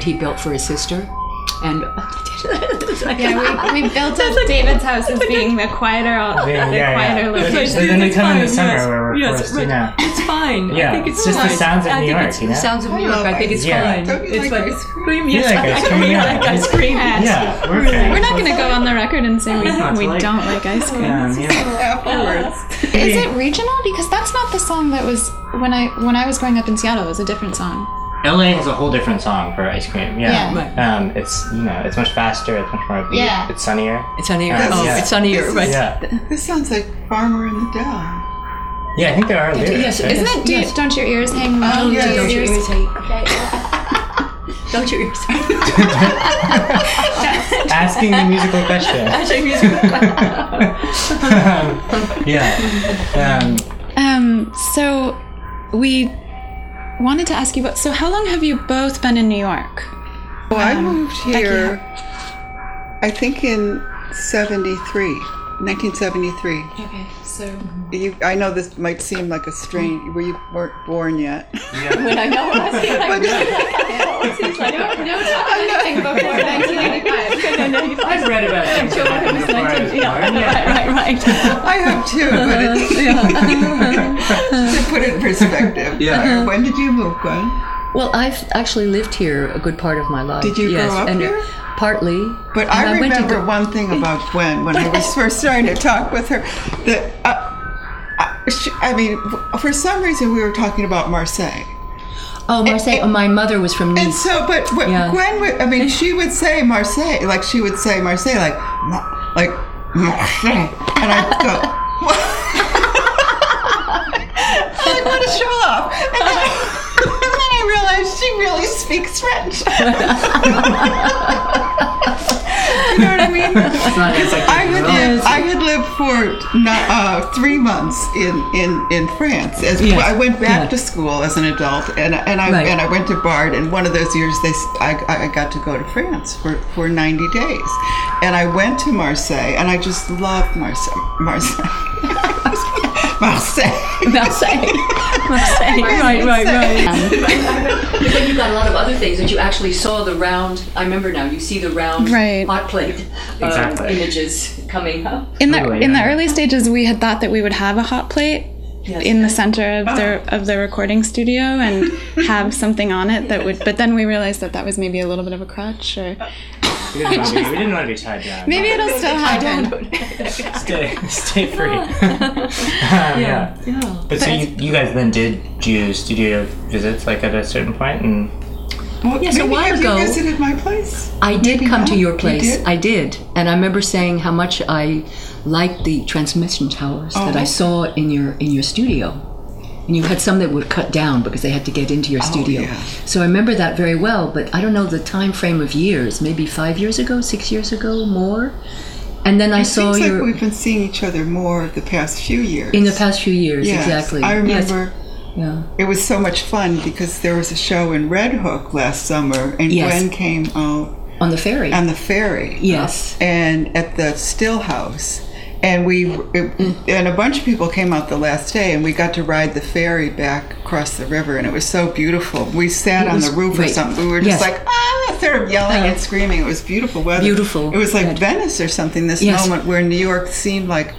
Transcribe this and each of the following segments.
that he built for his sister. And Yeah, we, we built up David's house as being the quieter, the Yeah, yeah, quieter yeah. location. But then we It's come in the fine, summer yes. where we're Yes, forced, right. you. It's fine. Yeah, I think it's, it's just the sounds of I New York, it's you know? the sounds of New York. I think it's cream. fine. Don't it's like fine. ice cream. You Yes, like I ice I cream, yeah. like ice cream. Yeah, we're fans. We're not going to go on the record and say we, we don't like ice cream. Yeah. Afterwards. Is it regional? Because that's not the song that was when I when I was growing up in Seattle. It was a different song. LA has a whole different song for ice cream. Yeah. Yeah. Um, it's you know it's much faster. It's much more upbeat. Yeah. It's sunnier. It's sunnier. Yes, Oh, yeah. it's sunnier. Right. Yeah. This sounds like Farmer in the Dell. Yeah, I think there are lyrics. Yes, right? Isn't it? Do, yes. Don't your ears hang? Oh, do yeah, your Don't your ears- ears hang. Don't your ears Asking the musical question. Asking musical um, yeah. Um, Um. So we wanted to ask you about. So how long have you both been in New York? Well, I Um, moved here, I think in 73, 1973. Okay. So mm-hmm. You, I know this might seem like a strange, were you weren't born yet? When I know what I see, like, no, no talk anything before 1985. I've read about it. before I was Yeah, born. right, right, right. I have too, but uh-huh. it's, to put it in perspective. Yeah. Uh, When did you move, Gwen? Well, I've actually lived here a good part of my life. Did you grow yes, up and here? Partly. But And I remember one thing about Gwen when I was first starting to talk with her. That uh, I, she, I mean, for some reason we were talking about Marseille. Oh, Marseille. oh, my mother was from Nice. And so, but what Yeah. Gwen would, I mean, she would say Marseille, like she would say Marseille, like, like, Marseille. And I'd go, what? like, what a show off. And then, and then I realized she really speaks French. you know what I mean? It's not like I had grew I had lived for not, uh, three months in, in, in France. As Yes. I went back Yeah. to school as an adult, and and I Right. and I went to Bard. And one of those years, they I, I got to go to France for, for ninety days, and I went to Marseille, and I just loved Marseille. Marseille. Marseille. Marseille. Marseille. right, right, right. Marseille. But then you got a lot of other things that you actually saw the round. I remember now. You see the round Right. hot plate um, Exactly. images coming up. In the Totally, in the early stages, we had thought that we would have a hot plate Yes. in the center of the of the recording studio and have something on it that would. But then we realized that that was maybe a little bit of a crutch, or We didn't, want to be, we didn't want to be tied down. maybe it'll still happen. stay, stay free. um, yeah. Yeah. But so you, you guys then did do studio visits like at a certain point, and Well, Yes, a maybe while have ago- you visited my place? I did come to not. your You place. did? I did. And I remember saying how much I liked the transmission towers that I Oh. saw in your in your studio. And you had some that were cut down because they had to get into your oh, studio. Oh, yeah. So I remember that very well, but I don't know the time frame of years, maybe 5 years ago, 6 years ago, more. And then I It saw seems your like we've been seeing each other more the past few years. in the past few years, Yes, exactly. I Yes. remember Yeah. it was so much fun because there was a show in Red Hook last summer, and Yes. Gwen came out On the ferry. on the ferry. yes. and at the Still House. And we it, and a bunch of people came out the last day, and we got to ride the ferry back across the river, and it was so beautiful. We sat on the roof or something. We were just Yes. like ah, sort of yelling Uh, and screaming. It was beautiful weather. Beautiful. It was like Right. Venice or something. This Yes. moment where New York seemed like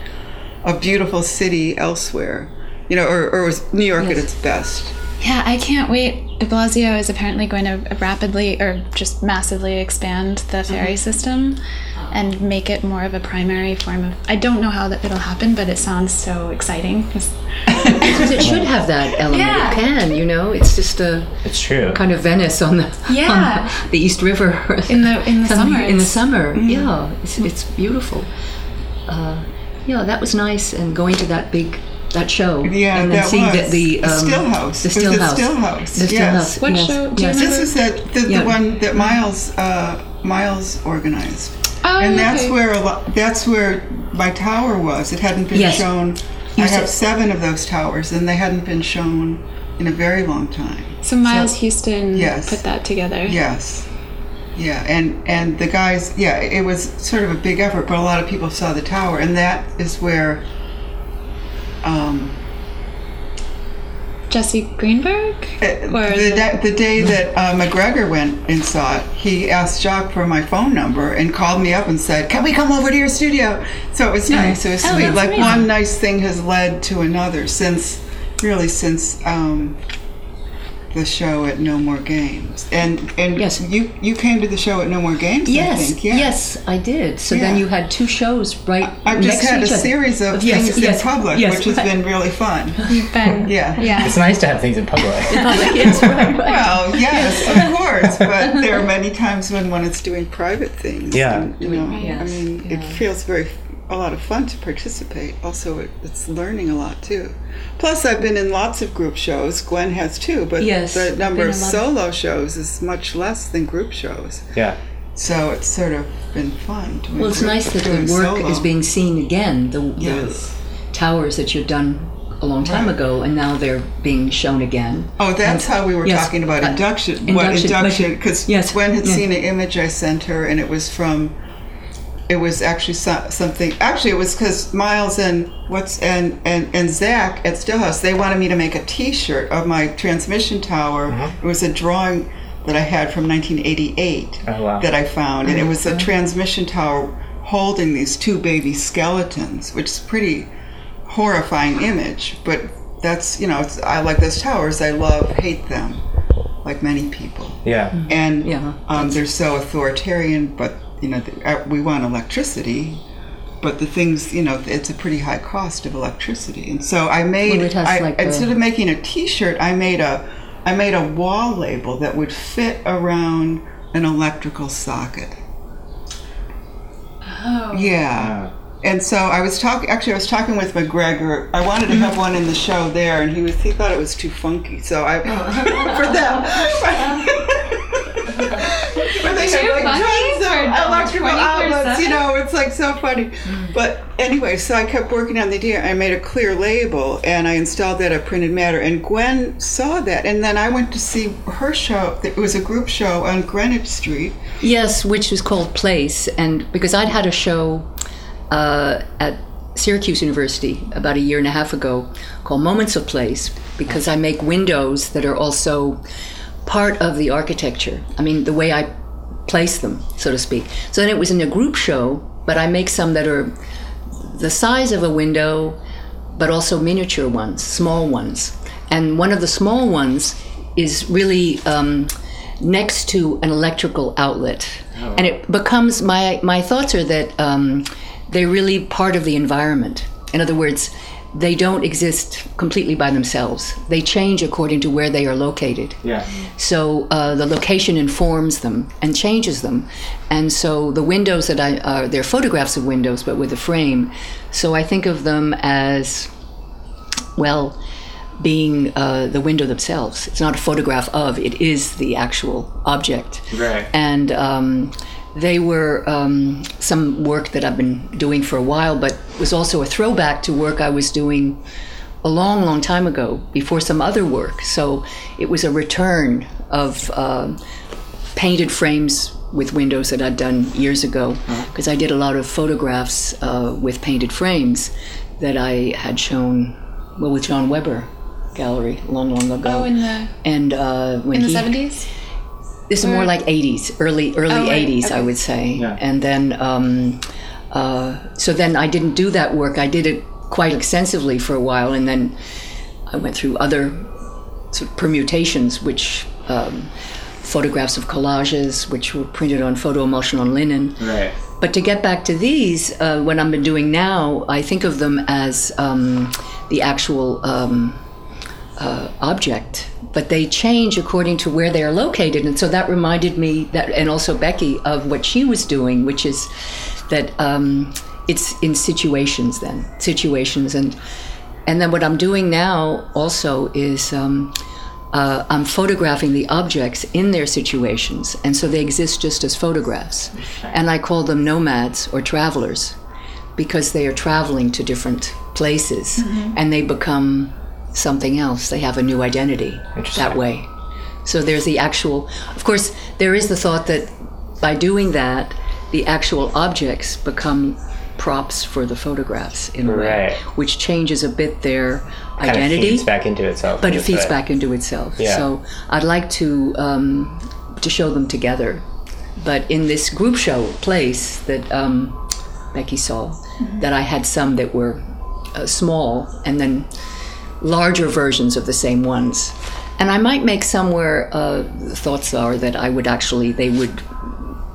a beautiful city elsewhere, you know, or, or was New York at its best. Yeah, I can't wait. De Blasio is apparently going to rapidly or just massively expand the ferry system and make it more of a primary form of. I don't know how that it'll happen, but it sounds so exciting. Because it should have that element. Yeah. It can, you know. It's just a it's true. kind of Venice on the Yeah. on the, the East River In the- in the summer, In the it's- summer, yeah, it's, it's beautiful. Uh, yeah, that was nice, and going to that big that show. Yeah, and then that seeing was. the, the, The um, Still House. The It still the house. Still House, The still yes. house. What yes, show? Do yes. remember? This is that the, Yeah. the one that Miles uh, Miles organized. Oh, and that's okay. where a lot, that's where my tower was. It hadn't been Yes. shown. You I have seven of those towers, and they hadn't been shown in a very long time. So Miles Houston Yes. put that together. Yes, yeah, and and the guys, yeah, it was sort of a big effort, but a lot of people saw the tower, and that is where. Um, Jesse Greenberg? Or Uh, the, the day that uh, McGregor went and saw it, he asked Jacques for my phone number and called me up and said, "Can we come over to your studio?" So it was nice. It was Oh, sweet. Like amazing. one nice thing has led to another since, really, since um, the show at No More Games. And and Yes. you you came to the show at No More Games. I Yes, think. Yeah. yes, I did. So then you had two shows right I've just next had to a other. series of Yes, things yes, in public, yes, which has been really fun. you've been. Yeah. Yeah. It's nice to have things in public. Public, yes, right, right. Well, yes, of course, but there are many times when one is doing private things. Yeah. and, you know, I Yes, mean, it feels very a lot of fun to participate. Also, it, it's learning a lot too. Plus, I've been in lots of group shows. Gwen has too, but Yes, the number of in a lot solo shows is much less than group shows. yeah. So it's sort of been fun. Doing Well, it's group- nice that the work solo. is being seen again. The, Yes. the towers that you've done a long time ago, and now they're being shown again. Oh, that's how we were yes, talking about uh, induction. what induction, but- induction? Because yes, Gwen had yeah. seen an image I sent her, and it was from. It was actually so, something. Actually, it was because Miles and what's and, and and Zach at Stillhouse they wanted me to make a T-shirt of my transmission tower. Uh-huh. It was a drawing that I had from 1988 Oh, wow. that I found, and it was a uh-huh. transmission tower holding these two baby skeletons, which is a pretty horrifying image. But that's you know, it's, I like those towers. I love hate them, like many people, Yeah. Mm-hmm. and Yeah, um, they're so authoritarian. But you know, uh, we want electricity. But the things, you know, it's a pretty high cost of electricity, and so I made. Well, it has I, like a- instead of making a T-shirt, I made a, I made a wall label that would fit around an electrical socket. Oh. Yeah. And so I was talking. Actually, I was talking with McGregor. I wanted to have one in the show there, and he was he thought it was too funky. So I for them. Where they Too have like funky tons for of electrical 24/7? outlets, you know, it's like so funny. But anyway, so I kept working on the idea. I made a clear label, and I installed that at Printed Matter. And Gwen saw that, and then I went to see her show. It was a group show on Greenwich Street. Yes, which was called Place, and because I'd had a show uh, at Syracuse University about a year and a half ago called Moments of Place, because I make windows that are also part of the architecture. I mean, the way I place them, so to speak. So then it was in a group show, but I make some that are the size of a window, but also miniature ones, small ones. And one of the small ones is really um, next to an electrical outlet. And it becomes, my, my thoughts are that um, they're really part of the environment. In other words, they don't exist completely by themselves. They change according to where they are located. Yeah. So uh, the location informs them and changes them. And so the windows that I are they're photographs of windows, but with a frame. So I think of them as well being uh, the window themselves. It's not a photograph of; it is the actual object. Right. And um, they were um, some work that I've been doing for a while, but was also a throwback to work I was doing a long, long time ago before some other work. So it was a return of um painted frames with windows that I'd done years ago because I did a lot of photographs uh, with painted frames that I had shown, well, with John Weber Gallery long, long ago. Oh, in the and uh, when in the he, seventies. This is more like 80s, early early Oh, right, 80s, I would say. Yeah. And then, um, uh, so then I didn't do that work. I did it quite extensively for a while, and then I went through other sort of permutations, which um, photographs of collages, which were printed on photo emulsion on linen. Right. But to get back to these, uh, what I've been doing now, I think of them as um, the actual um, uh, object, but they change according to where they are located. And so that reminded me that, and also Becky, of what she was doing, which is that um, it's in situations. Then situations, and and then what I'm doing now also is. Um, uh, I'm photographing the objects in their situations, and so they exist just as photographs. And I call them nomads or travelers because they are traveling to different places and they become something else. They have a new identity that way. So there's the actual, of course, there is the thought that by doing that, the actual objects become props for the photographs in a way, Right. which changes a bit their Kind of identity feeds back into itself. but it feeds way. back into itself. Yeah. So I'd like to um, to show them together, but in this group show place that um, Becky saw, that I had some that were uh, small and then larger versions of the same ones, and I might make some where uh, thoughts are that I would actually they would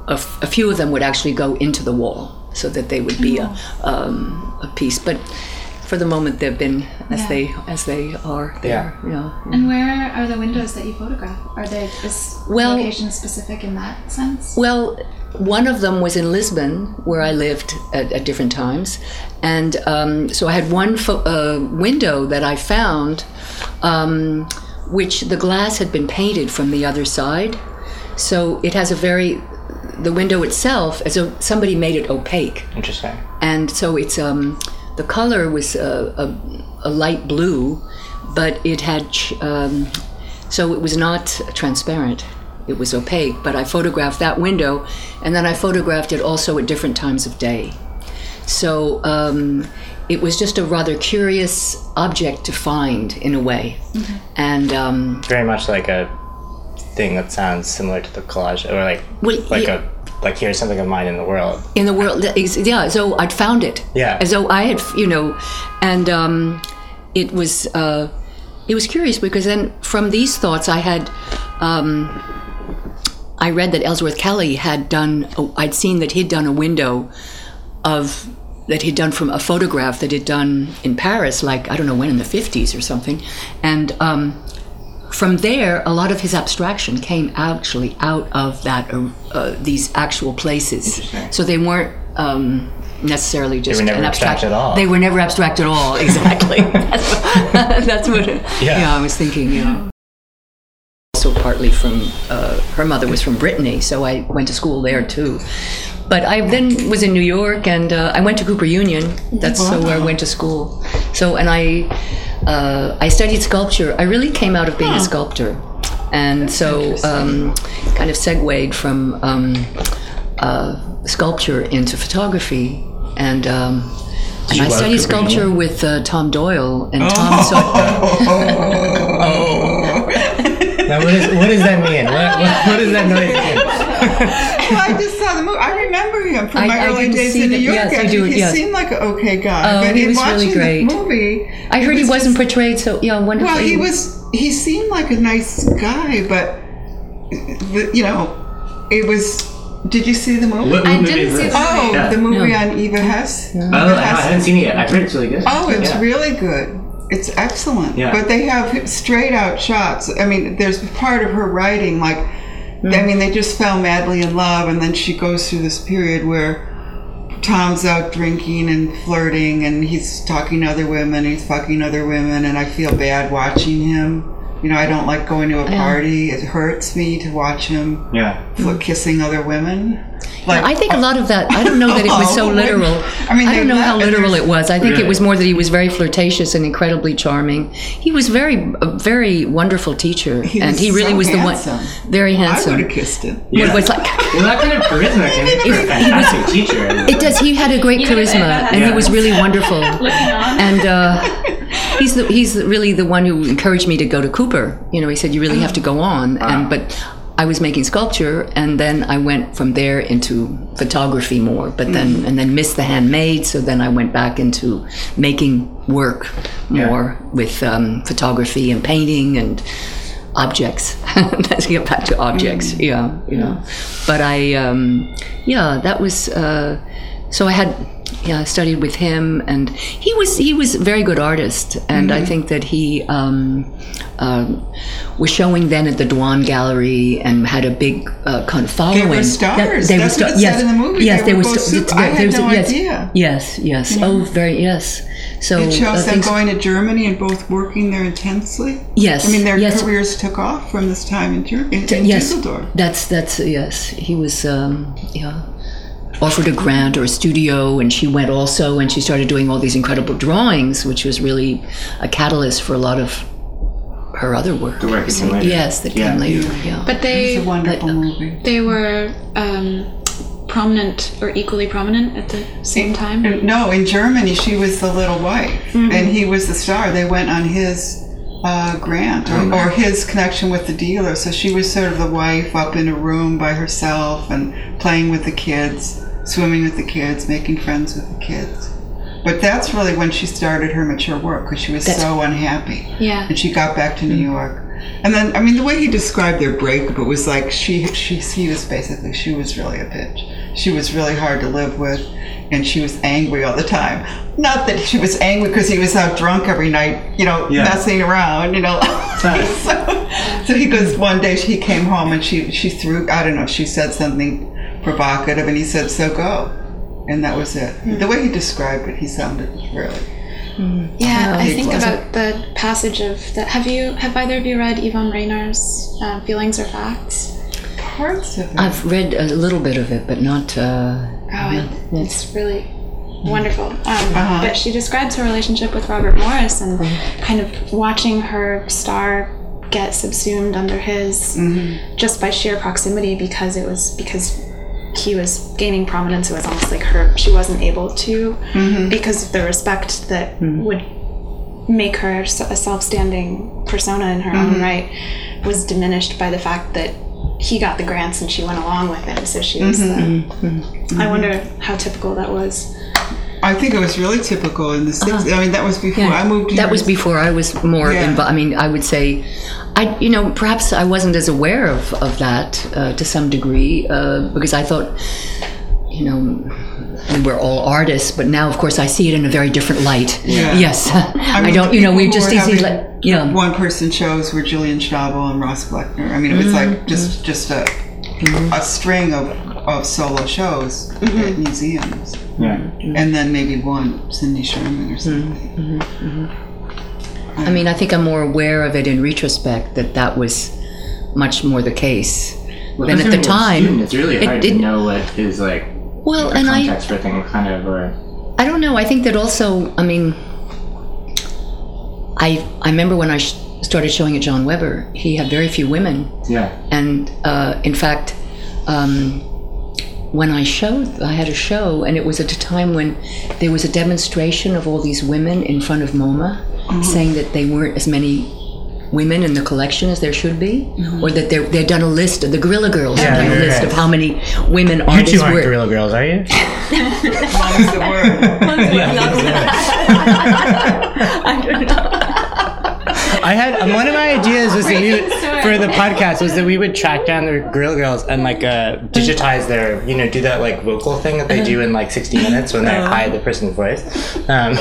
a, f- a few of them would actually go into the wall so that they would be a, um, a piece, but. For the moment, they've been as Yeah. they as they are there. You know, And where are the windows that you photograph? Are they is Well- location specific in that sense? Well, one of them was in Lisbon, where I lived at, at different times, and um, so I had one fo- uh, window that I found, um, which the glass had been painted from the other side, so it has a very the window itself as though somebody made it opaque, Interesting. and so it's um, the color was a, a, a light blue, but it had ch- um, so it was not transparent. It was opaque. But I photographed that window, and then I photographed it also at different times of day. So um, it was just a rather curious object to find in a way, and. Um, Very much like a thing that sounds similar to the collage, or like Well, like yeah. Like here's something of mine in the world. in the world yeah so i'd found it Yeah. as though i had you know and um, it was uh, it was curious because then from these thoughts i had um, i read that ellsworth kelly had done oh, i'd seen that he'd done a window of that he'd done from a photograph that he'd done in paris like i don't know when in the 50s or something and um, from there, a lot of his abstraction came actually out of that uh, uh, these actual places. So they weren't um, necessarily just an abstract abstract at all. They were never abstract at all. Exactly. that's, what, that's what. Yeah. Yeah. I was thinking. Yeah. Also, partly from uh, her mother was from Brittany, so I went to school there too. But I then was in New York, and uh, I went to Cooper Union. That's uh, where I went to school. So, and I uh, I studied sculpture. I really came out of being a sculptor, and so um, kind of segued from um, uh, sculpture into photography, and. Um, and I studied sculpture Union? with uh, Tom Doyle, and Tom saw. Now, what, is, what does that mean? What, what, what does that noise mean? Well, I just saw the movie. I remember him from I- my I early days in New York. yes, you do, he yes. seemed like an okay guy, Oh, but he in was watching really great. the movie, I it heard he was wasn't just- portrayed so yeah wonderful. Well, he was. He seemed like a nice guy, but the- you know, it was. Did you see the movie? What, I movie didn't see this? the Oh, Yeah. the movie No. on Eva Hesse. Oh, no, I haven't seen it yet. I've heard it's really good. Oh, it's Yeah. really good. It's excellent. Yeah. But they have straight out shots. I mean, there's part of her writing, like, Mm-hmm. I mean, they just fell madly in love, and then she goes through this period where Tom's out drinking and flirting, and he's talking to other women, he's fucking other women, and I feel bad watching him. You know, I don't like going to a party. It hurts me to watch him Yeah. fl- kissing other women. Like, I think a lot of that. I don't know that it was so Oh, literal. I mean, I don't know how literal it was. I think it was more that he was very flirtatious and incredibly charming. He was very, a very wonderful teacher, He and he really so was handsome. the one. Very handsome. I would have kissed him. Yeah. What was like? Well, that kind of charisma can make you a fantastic teacher. It does. He had a great charisma, and he was really wonderful. And uh, he's the, he's really the one who encouraged me to go to Cooper. You know, he said you really have to go on. And but I was making sculpture, and then I went from there into photography more. But then and then missed the handmade, so then I went back into making work more with um, photography and painting and objects. Let's get back to objects. Yeah, you know. But I, um, yeah, that was. Uh, so I had, yeah, I studied with him, and he was he was a very good artist, and I think that he um, um, was showing then at the Dwan Gallery and had a big uh, kind of following. were stars. That- That's what it yes, in the movie. Yes, They were were both sta- super- I had was- no yes, idea. Yes, yes. Oh, very yes. So It shows uh, them going to Germany and both working there intensely. Yes, I mean, their yes. careers took off from this time in, Ger- in, in yes, Düsseldorf. that's that's yes. He was um, yeah offered a grant or a studio, and she went also, and she started doing all these incredible drawings, which was really a catalyst for a lot of her other work. The work that later. Yes, that Yeah. came later. Yeah. But It's they a wonderful movie. they were um, prominent or equally prominent at the same time? And no, in Germany, she was the little wife, Mm-hmm. and he was the star. They went on his uh, grant or, or his connection with the dealer. So she was sort of the wife up in a room by herself and playing with the kids, swimming with the kids, making friends with the kids. But that's really when she started her mature work because she was so unhappy. Yeah. And she got back to New mm-hmm. York. And then, I mean, the way he described their breakup, it was like she, she, he was basically, she was really a bitch. She was really hard to live with, and she was angry all the time. Not that she was angry because he was out drunk every night, you know, Yeah. messing around, you know. so, so he goes, one day he came home and she, she threw, I don't know, she said something provocative, and he said, so go. And that was it. The way he described it, he sounded really. Yeah, I think was. about the passage of that. Have you, have either of you read Yvonne Rainer's uh, Feelings Are Facts? Parts of it. I've read a little bit of it, but not. Uh, Oh, it, it's really wonderful. Um, Uh-huh. But she describes her relationship with Robert Morris and kind of watching her star get subsumed under his just by sheer proximity because it was because he was gaining prominence. It was almost like her she wasn't able to mm-hmm. because of the respect that mm-hmm. would make her a self-standing persona in her own mm-hmm. right was diminished by the fact that he got the grants and she went along with him so she was the, i wonder how typical that was I think it was really typical in the 60s. I mean, that was before I moved here. That was before I was more Yeah. involved. I mean, I would say, I you know perhaps I wasn't as aware of of that uh, to some degree uh, because I thought, you know, I mean, we're all artists, but now of course I see it in a very different light. Yeah. Yes, I, mean, don't. You know, we just see having like yeah. One person shows were Julian Schnabel and Ross Bleckner. I mean, it was Mm-hmm. like just just a a string of, of solo shows Mm-hmm. at museums. Yeah. And then maybe one, Cindy Sherman or something. Mm-hmm. I mean, I think I'm more aware of it in retrospect that that was much more the case Well, than at the especially when you're a time. student, it's really it hard to didn't- know what is like Well, the and I context for things, kind of, or I don't know. I think that also. I mean, I I remember when I sh- started showing at John Weber, he had very few women, yeah, and uh, in fact, um, when I showed, I had a show, and it was at a time when there was a demonstration of all these women in front of MoMA, mm-hmm. saying that they weren't as many women in the collection as there should be, mm-hmm. or that they're, they'd done a list of the Guerrilla Girls, had Yeah, done a list yeah. of how many women you artists two aren't were. Guerrilla Girls, are you? Mum's the word. I don't know. I had um, one of my ideas was that we would, for the podcast was that we would track down the Guerrilla Girls and like uh, digitize their, you know, do that like vocal thing that they do in like 60 minutes when they hide the person's voice. Um,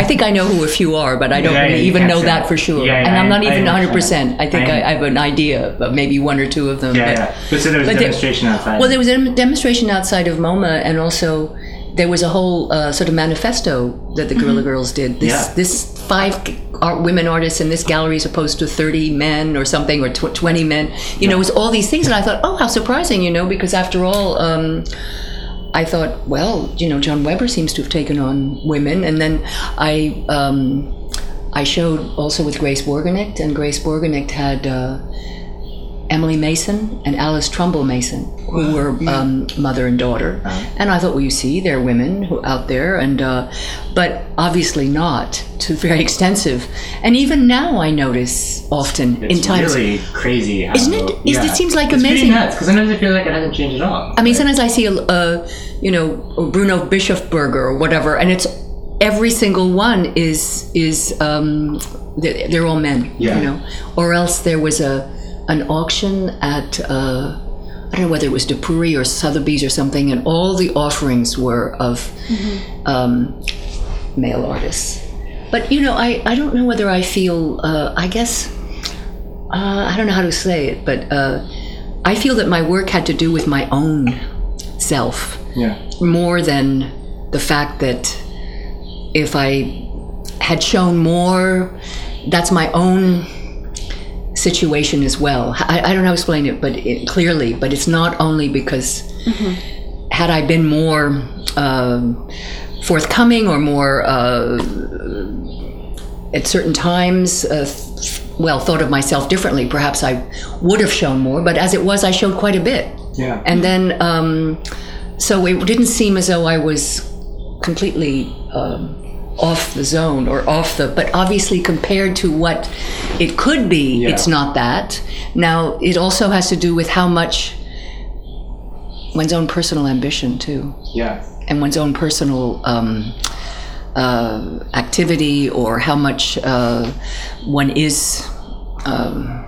I think I know who a few are, but I don't Yeah, really even know say that that. for sure. Yeah, yeah, and I'm not I- I even 100%. I think I, I- I have an idea of maybe one or two of them. yeah, but, yeah. But so there was a but there- demonstration outside. Well, there was a demonstration outside of MoMA, and also there was a whole uh, sort of manifesto that the Guerrilla Girls did. This, Yeah. this five art, women artists in this gallery as opposed to 30 men or something, or tw- 20 men. You know, it was all these things. And I thought, oh, how surprising, you know, because after all, um, I thought, well, you know, John Weber seems to have taken on women, and then I um, I showed also with Grace Borgenicht, and Grace Borgenicht had uh, Emily Mason and Alice Trumbull Mason, who were um, mother and daughter, and I thought, well, you see, there are women who, out there, and uh, but obviously not to very extensive, and even now I notice often in it's times. really crazy. How, Isn't it? Is- it seems like it's amazing. nuts because sometimes I feel like it hasn't changed at all. I mean, sometimes I see a, a you know, Bruno Bischofberger or whatever, and it's every single one is is um, they're, they're all men, Yeah. you know, or else there was a an auction at uh, I don't know whether it was de Pury or Sotheby's or something, and all the offerings were of um, male artists. But you know, I, I don't know whether I feel uh, I guess uh, I don't know how to say it, but uh, I feel that my work had to do with my own self yeah. more than the fact that if I had shown more, that's my own situation as well. I, I don't know how to explain it, but it, clearly, but it's not only because had I been more um forthcoming or more uh, at certain times, uh, th- well, thought of myself differently, perhaps I would have shown more. But as it was, I showed quite a bit. Yeah. And then, um, so it didn't seem as though I was completely um, off the zone or off the. But obviously, compared to what it could be, Yeah. it's not that. Now, it also has to do with how much one's own personal ambition too Yeah. and one's own personal um, uh, activity or how much uh, one is um,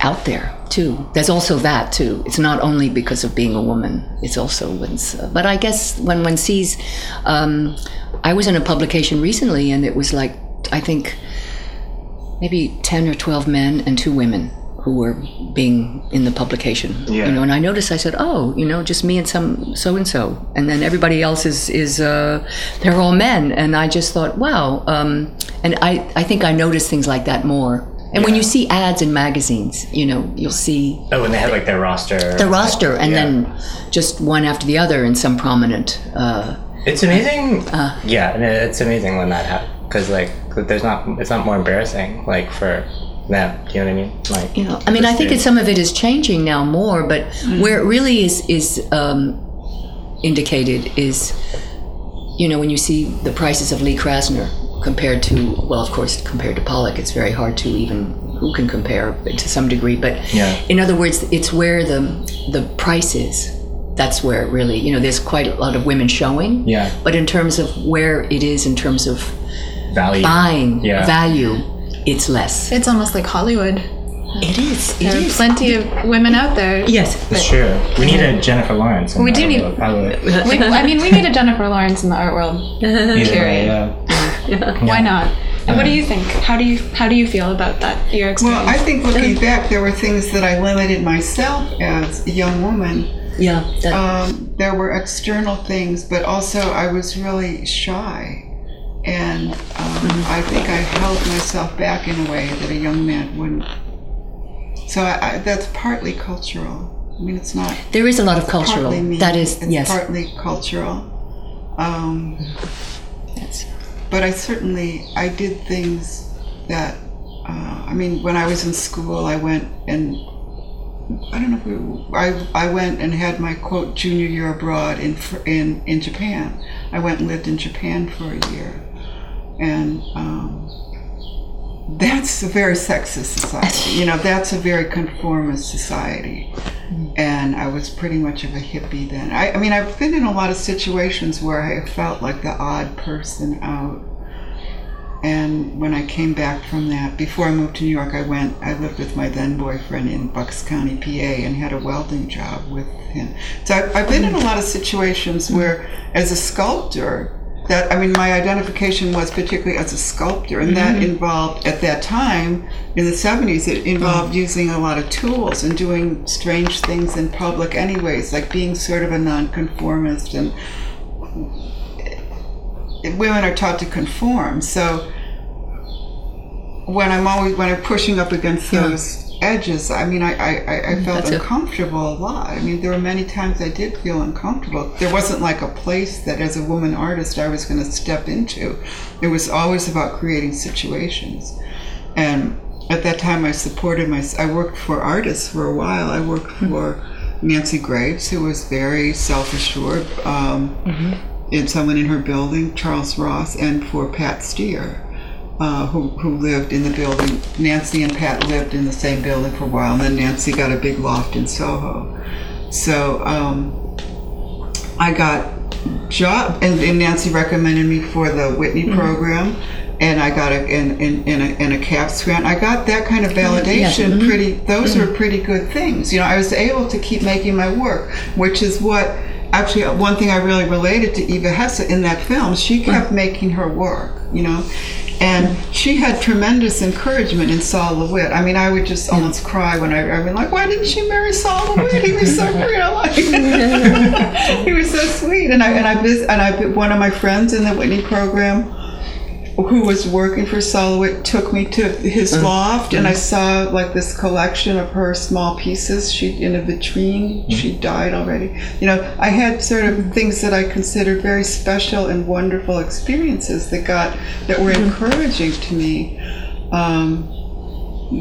out there too. There's also that too. It's not only because of being a woman. It's also one's. Uh, but I guess when one sees, um, I was in a publication recently, and it was like I think maybe ten or twelve men and two women who were being in the publication. Yeah. You know, and I noticed. I said, "Oh, you know, just me and some so and so," and then everybody else is is uh, they're all men. And I just thought, wow. Um, and I I think I noticed things like that more. And when you see ads in magazines, you know, you'll see Oh, when they had like their roster. the roster, and Yeah. then just one after the other in some prominent. Uh, It's amazing. Uh. yeah, and it's amazing when that happens because like there's not it's not more embarrassing like for them. Do you know what I mean? Like you know, I mean, I think it's, some of it is changing now more, but where it really is is um, indicated is, you know, when you see the prices of Lee Krasner compared to, well, of course, compared to Pollock, it's very hard to even who can compare to some degree. But Yeah. in other words, it's where the the price is. That's where it really, you know, there's quite a lot of women showing. Yeah. But in terms of where it is in terms of value. buying Yeah. value, it's less. It's almost like Hollywood. It is. It There are is. plenty of women out there. Yes. It's true. We need a Jennifer Lawrence. in We that do need- We, I mean, we need a Jennifer Lawrence in the art world. Either way, Period. yeah. Why not? And what do you think? How do you how do you feel about that? Your experience? Well, I think looking back, there were things that I limited myself as a young woman. Yeah. That, Um, there were external things, but also I was really shy. And um, I think I held myself back in a way that a young man wouldn't. So I, I, that's partly cultural. I mean, it's not there is a lot of cultural. me. That is, it's yes. partly cultural. Um, That's- but I certainly I did things that uh, I mean when I was in school I went and I don't know if we, I I went and had my quote junior year abroad in in in Japan. I went and lived in Japan for a year, and um, that's a very sexist society. You know, that's a very conformist society. And I was pretty much of a hippie then. I, I mean, I've been in a lot of situations where I felt like the odd person out. And when I came back from that, before I moved to New York, I went, I lived with my then boyfriend in Bucks County, PA, and had a welding job with him. So I've, I've been in a lot of situations where, as a sculptor, that I mean, my identification was particularly as a sculptor, and that mm-hmm. involved at that time in the '70s. It involved mm-hmm. using a lot of tools and doing strange things in public, anyways, like being sort of a nonconformist and women are taught to conform. So when I'm always when I'm pushing up against those edges, I mean, I I, I- I mm, felt That's it. uncomfortable a lot. I mean, there were many times I did feel uncomfortable. There wasn't like a place that, as a woman artist, I was going to step into. It was always about creating situations, and at that time, I supported my. I worked for artists for a while. I worked hmm. for Nancy Graves, who was very self-assured. Um, mm-hmm. In someone in her building, Charles Ross, and for Pat Steir, uh, who, who lived in the building. Nancy and Pat lived in the same building for a while, and then Nancy got a big loft in Soho. So um, I got job, and, and Nancy recommended me for the Whitney program. And I got a in in, in, a, in a CAPS grant. I got that kind of validation. Pretty, those were pretty good things. You know, I was able to keep making my work, which is what actually uh, one thing I really related to Eva Hesse in that film. She kept making her work, you know, and she had tremendous encouragement in Sol LeWitt. I mean, I would just almost cry when I, I was like, why didn't she marry Sol LeWitt? He was so real. Like, he was so sweet. And I and I and I one of my friends in the Whitney program who was working for Sol LeWitt took me to his uh-huh. loft and I uh-huh. saw like this collection of her small pieces. She in a vitrine mm-hmm. she died already. You know I had sort of things that I considered very special and wonderful experiences that got that were mm-hmm. encouraging to me um,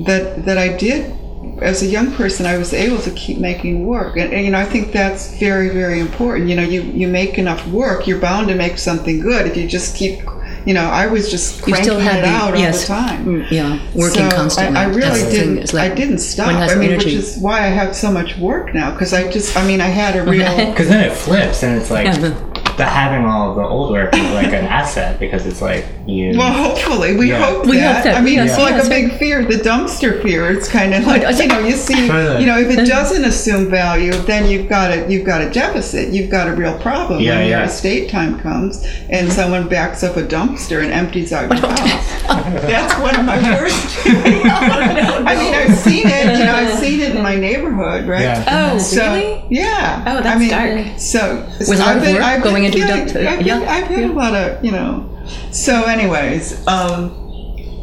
that that I did as a young person, I was able to keep making work, and, and, you know, I think that's very, very important. You know, you you make enough work, you're bound to make something good. If you just keep, you know, I was just You cranking still had it the out yes, all the time. mm, yeah, working So constantly. I, I really That's the thing, didn't. like I didn't stop. I mean, energy. which is why I have so much work now because I just. I mean, I had a real. Because then it flips, and it's like Yeah. The having all of the old work is like an asset because it's like you. Well, hopefully, we Yeah. hope We that. hope that, I mean, yes, it's like yes. a big fear, the dumpster fear. It's kind of like oh, you know, you see, Right. you know, if it doesn't assume value, then you've got a you've got a deficit. You've got a real problem Yeah, when your estate time comes and someone backs up a dumpster and empties out your house. Oh. That's one of my worst. I mean, I've seen it. You know, I've seen it in my neighborhood, right? Yeah. Oh, So really? yeah. Oh, I that's mean, dark. So With so hard I've been, work, I've going been into feeling- duct- I've, been, yeah, I've had a lot of you know. So, anyways, um,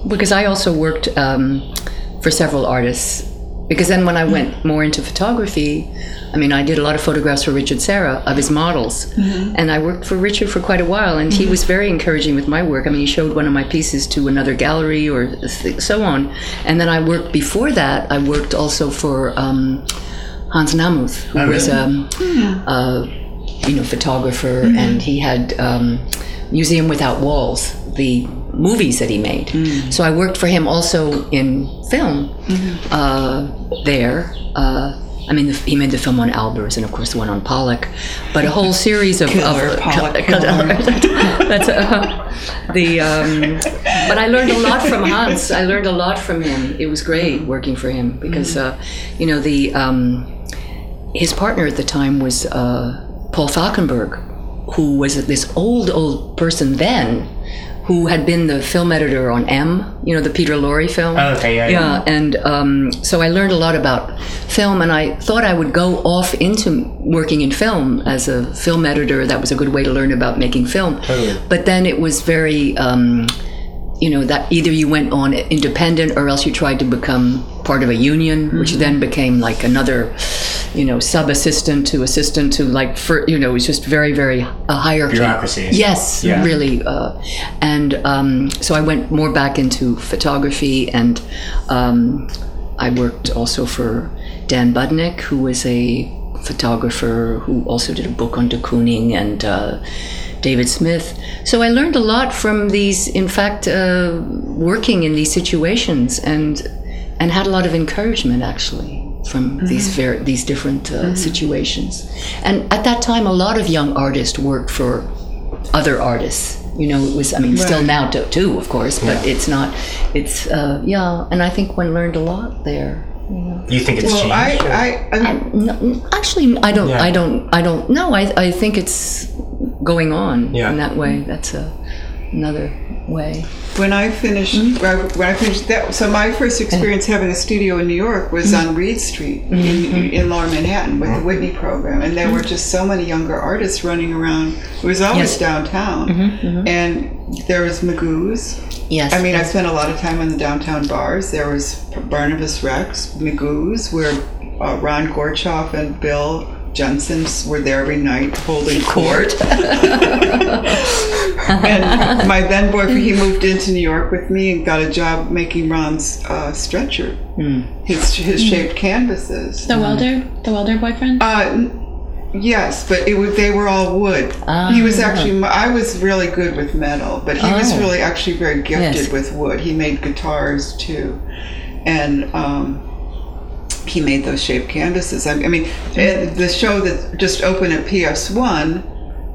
because I also worked um, for several artists. Because then when I went more into photography, I mean, I did a lot of photographs for Richard Serra of his models. And I worked for Richard for quite a while, and he was very encouraging with my work. I mean, he showed one of my pieces to another gallery or th- so on. And then I worked, before that, I worked also for um, Hans Namuth, who Oh, was really? um, a you know, photographer, and he had um, Museum Without Walls, the movies that he made. So I worked for him also in film uh, there. Uh, I mean, the, he made the film on Albers and, of course, the one on Pollock, but a whole series of, Killer, of Pollock That's uh, the. Um, but I learned a lot from Hans. I learned a lot from him. It was great working for him because, uh, you know, the um, his partner at the time was uh, Paul Falkenberg, who was this old, old person then, who had been the film editor on M, you know, the Peter Lorre film. Oh, okay, yeah, yeah. And um, so I learned a lot about film, and I thought I would go off into working in film as a film editor. That was a good way to learn about making film. Totally. But then it was very. Um, you know that either you went on independent or else you tried to become part of a union which then became like another you know sub assistant to assistant to like for you know it was just very very a hierarchy Bureaucracy. yes Yeah. really uh, and um, so i went more back into photography and um, i worked also for dan budnik who was a photographer who also did a book on de Kooning and uh, David Smith. So I learned a lot from these, in fact, uh, working in these situations and and had a lot of encouragement actually from these ver- these different uh, situations. And at that time, a lot of young artists worked for other artists. You know, it was. I mean, still now to, too, of course, but it's not. It's uh, yeah, and I think one learned a lot there. You think it's well, changed? or- I, I No, actually, I don't. Yeah. I don't. I don't. No, I. I think it's going on Yeah. in that way. That's a another way. when I finished, hmm? when I finished that, so my first experience having a studio in New York was hmm. on Reade Street hmm. in, in Lower Manhattan with the Whitney program, and there were just so many younger artists running around. It was always Yes. downtown, mm-hmm, mm-hmm. and there was Magoo's. Yes. I mean, I spent a lot of time in the downtown bars. There was Barnabas Rex, Magoo's, where uh, Ron Gorchov and Bill Jensen were there every night holding court. and my then boyfriend, he moved into New York with me and got a job making Ron's uh, stretcher, his his shaped canvases. The welder, the welder boyfriend. Uh, yes, but it was, they were all wood. he was actually, I was really good with metal, but he was Oh. really actually very gifted Yes. with wood. He made guitars too. And um, he made those shaped canvases. I, I mean, eh, the show that just opened at PS1.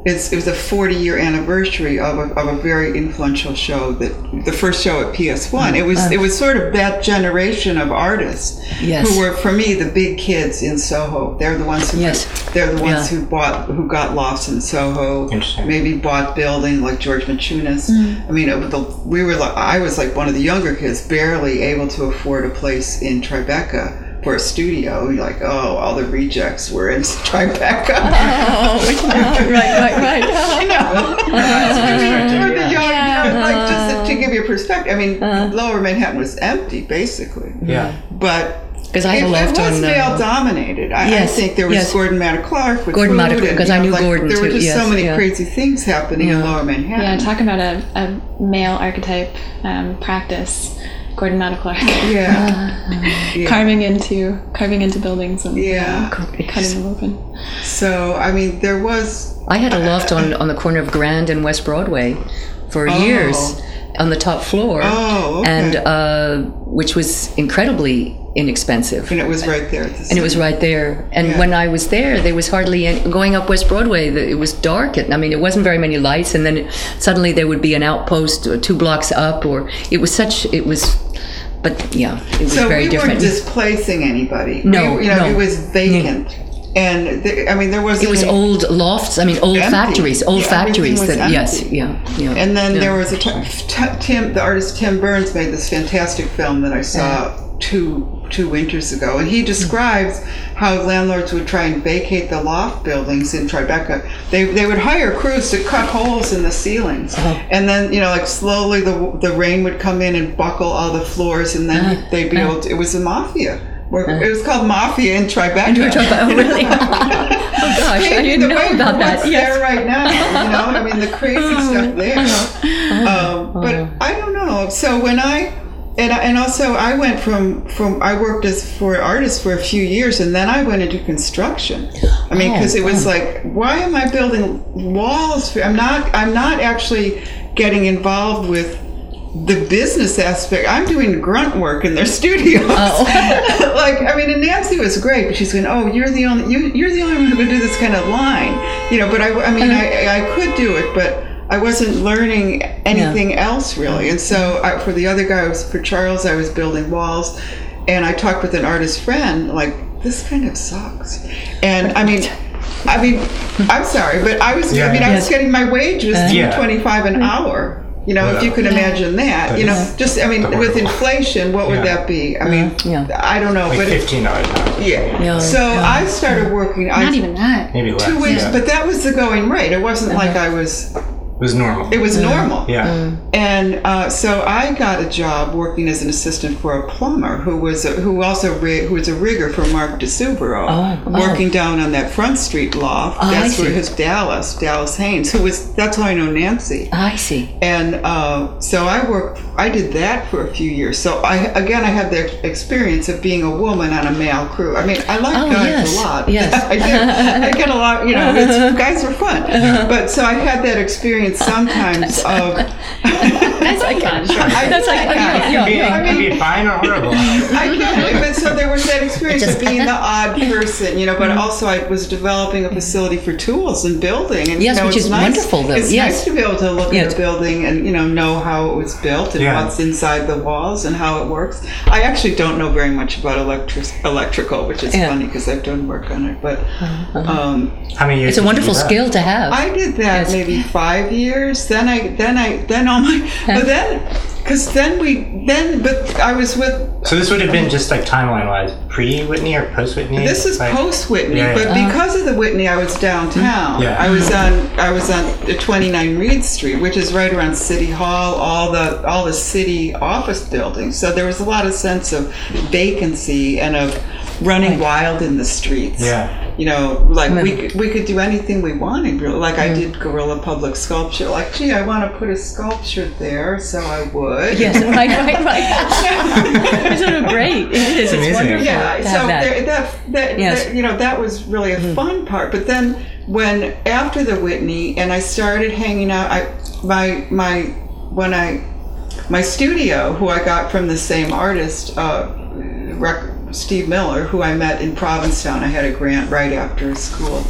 It's, it was a 40 year anniversary of a, of a very influential show that the first show at PS1. It was mm-hmm. it was sort of that generation of artists Yes. who were for me the big kids in Soho. They're the ones who Yes. they're the ones Yeah. who bought who got lost in Soho. Maybe bought building like George Maciunas. Mm. I mean, it, the, we were like I was like one of the younger kids, barely able to afford a place in Tribeca for a studio. You're like, oh, all the rejects were in Tribeca. Oh, right, right, right. I know. For the young, you know, like just to give you a perspective. I mean, Lower Manhattan was empty basically, yeah. but. Because I It, had it was on. male Uh, dominated. I, Yes, I think there was yes. Gordon Matta Clark with Gordon food Matta- and, 'cause you I know, knew like, Gordon There were too, just yes, so many yeah. crazy things happening in Lower Manhattan. yeah, talk about a, a male archetype um, practice. Gordon Matta Clark. Yeah. Yeah. carving into carving into buildings and Yeah. cutting them open. So I mean, there was I had a loft on, on the corner of Grand and West Broadway for oh. years on the top floor. Oh, okay. And uh, which was incredibly inexpensive. and it was right there. At the And it was right there. And Yeah. when I was there, there was hardly any, going up West Broadway. It was dark. I mean, it wasn't very many lights. And then it, suddenly there would be an outpost uh, two blocks up, or it was such. It was, but yeah, it was So very we different. weren't displacing anybody. No, We- you know, no. it was vacant, and the, I mean, there wasn't. it was old lofts. I mean, old Empty. factories. Old Yeah, factories. was That yes, yeah, yeah. And then yeah. there was a t- t- Tim, the artist Tim Burns made this fantastic film that I saw two two winters ago, and he mm-hmm. describes how landlords would try and vacate the loft buildings in Tribeca. They they would hire crews to cut holes in the ceilings, oh. and then you know like slowly the the rain would come in and buckle all the floors, and then ah, they'd be able. to... It was a mafia. Where, It was called Mafia in Tribeca. Oh, really? oh gosh, I didn't the know way about that. Yes. there right now. You know, I mean, the crazy stuff there. Uh-huh. Um, but I don't know. So when I and I- and also I went from from I worked as for artists for a few years, and then I went into construction. I mean, because it was like, why am I building walls? I'm not. I'm not actually getting involved with the business aspect. I'm doing grunt work in their studios. Oh. like, I mean, and Nancy was great, but she's going, "Oh, you're the only you, you're the only one who can do this kind of line," you know. But I, I mean, uh-huh. I, I could do it, but I wasn't learning anything else really. And so I, for the other guy, I was for Charles, I was building walls, and I talked with an artist friend, like, this kind of sucks, and I mean. I mean, I'm sorry, but I was. I Yeah. mean, I was getting my wage was uh-huh. Yeah. 25 an mm-hmm. hour. You know, if you can imagine that. You know, just I mean, with inflation, what would Yeah. that be? I mean, Yeah. I don't know, Like but fifteen dollars yeah. Yeah. So I started working. I, Not even that. Maybe less. two weeks, yeah. but that was the going rate. It wasn't like Uh-huh. I was. It was normal. It was normal. yeah. And uh, so I got a job working as an assistant for a plumber who was a, who also ri- who was a rigger for Mark di Suvero, Oh, oh. working down on that Front Street loft. Oh, I that's where see. his Dallas Dallas Haynes, who was that's how I know Nancy. I see. And uh, so I worked. I did that for a few years. So I again I had the experience of being a woman on a male crew. I mean, I like Oh, guys yes, a lot. yes. I do. I get a lot. You know, it's, guys are fun. But so I had that experience sometimes of. That's like fun. I That's like- yeah, yeah, Be, yeah. I it mean- be fine or horrible. I get it. But so there was that experience Just- of being the odd person, you know. But also, I was developing a facility for tools and building, and Yes, you know, which it's is nice, wonderful, though. It's Yes. nice to be able to look Yes. at a building and you know know how it was built and Yeah. what's inside the walls and how it works. I actually don't know very much about electric electrical, which is Yeah. Uh-huh. funny because I've done work on it. But um, How many years? It's a wonderful skill to have. I did that Yes. maybe five years. Then I, then I, then all my, but then, because then we, then, but I was with So this would have been just like timeline wise, pre Whitney or post Whitney. This is like, post Whitney, Yeah, but yeah. because of the Whitney, I was downtown. Mm-hmm. Yeah. I was on I was on the 29 Reade Street, which is right around City Hall, all the all the city office buildings. So there was a lot of sense of vacancy and of running wild in the streets. Yeah. You know, like we could, we could do anything we wanted. Really. Like I did guerrilla public sculpture. Like, gee, I want to put a sculpture there, so I would. yes, right, right, right. it's sort of great. It is. It's, amazing. wonderful yeah to so have that. there- that that, Yes. that- you know that was really a fun part but then when after the whitney and i started hanging out i my my when i my studio who i got from the same artist uh, rec- steve miller who i met in provincetown i had a grant right after school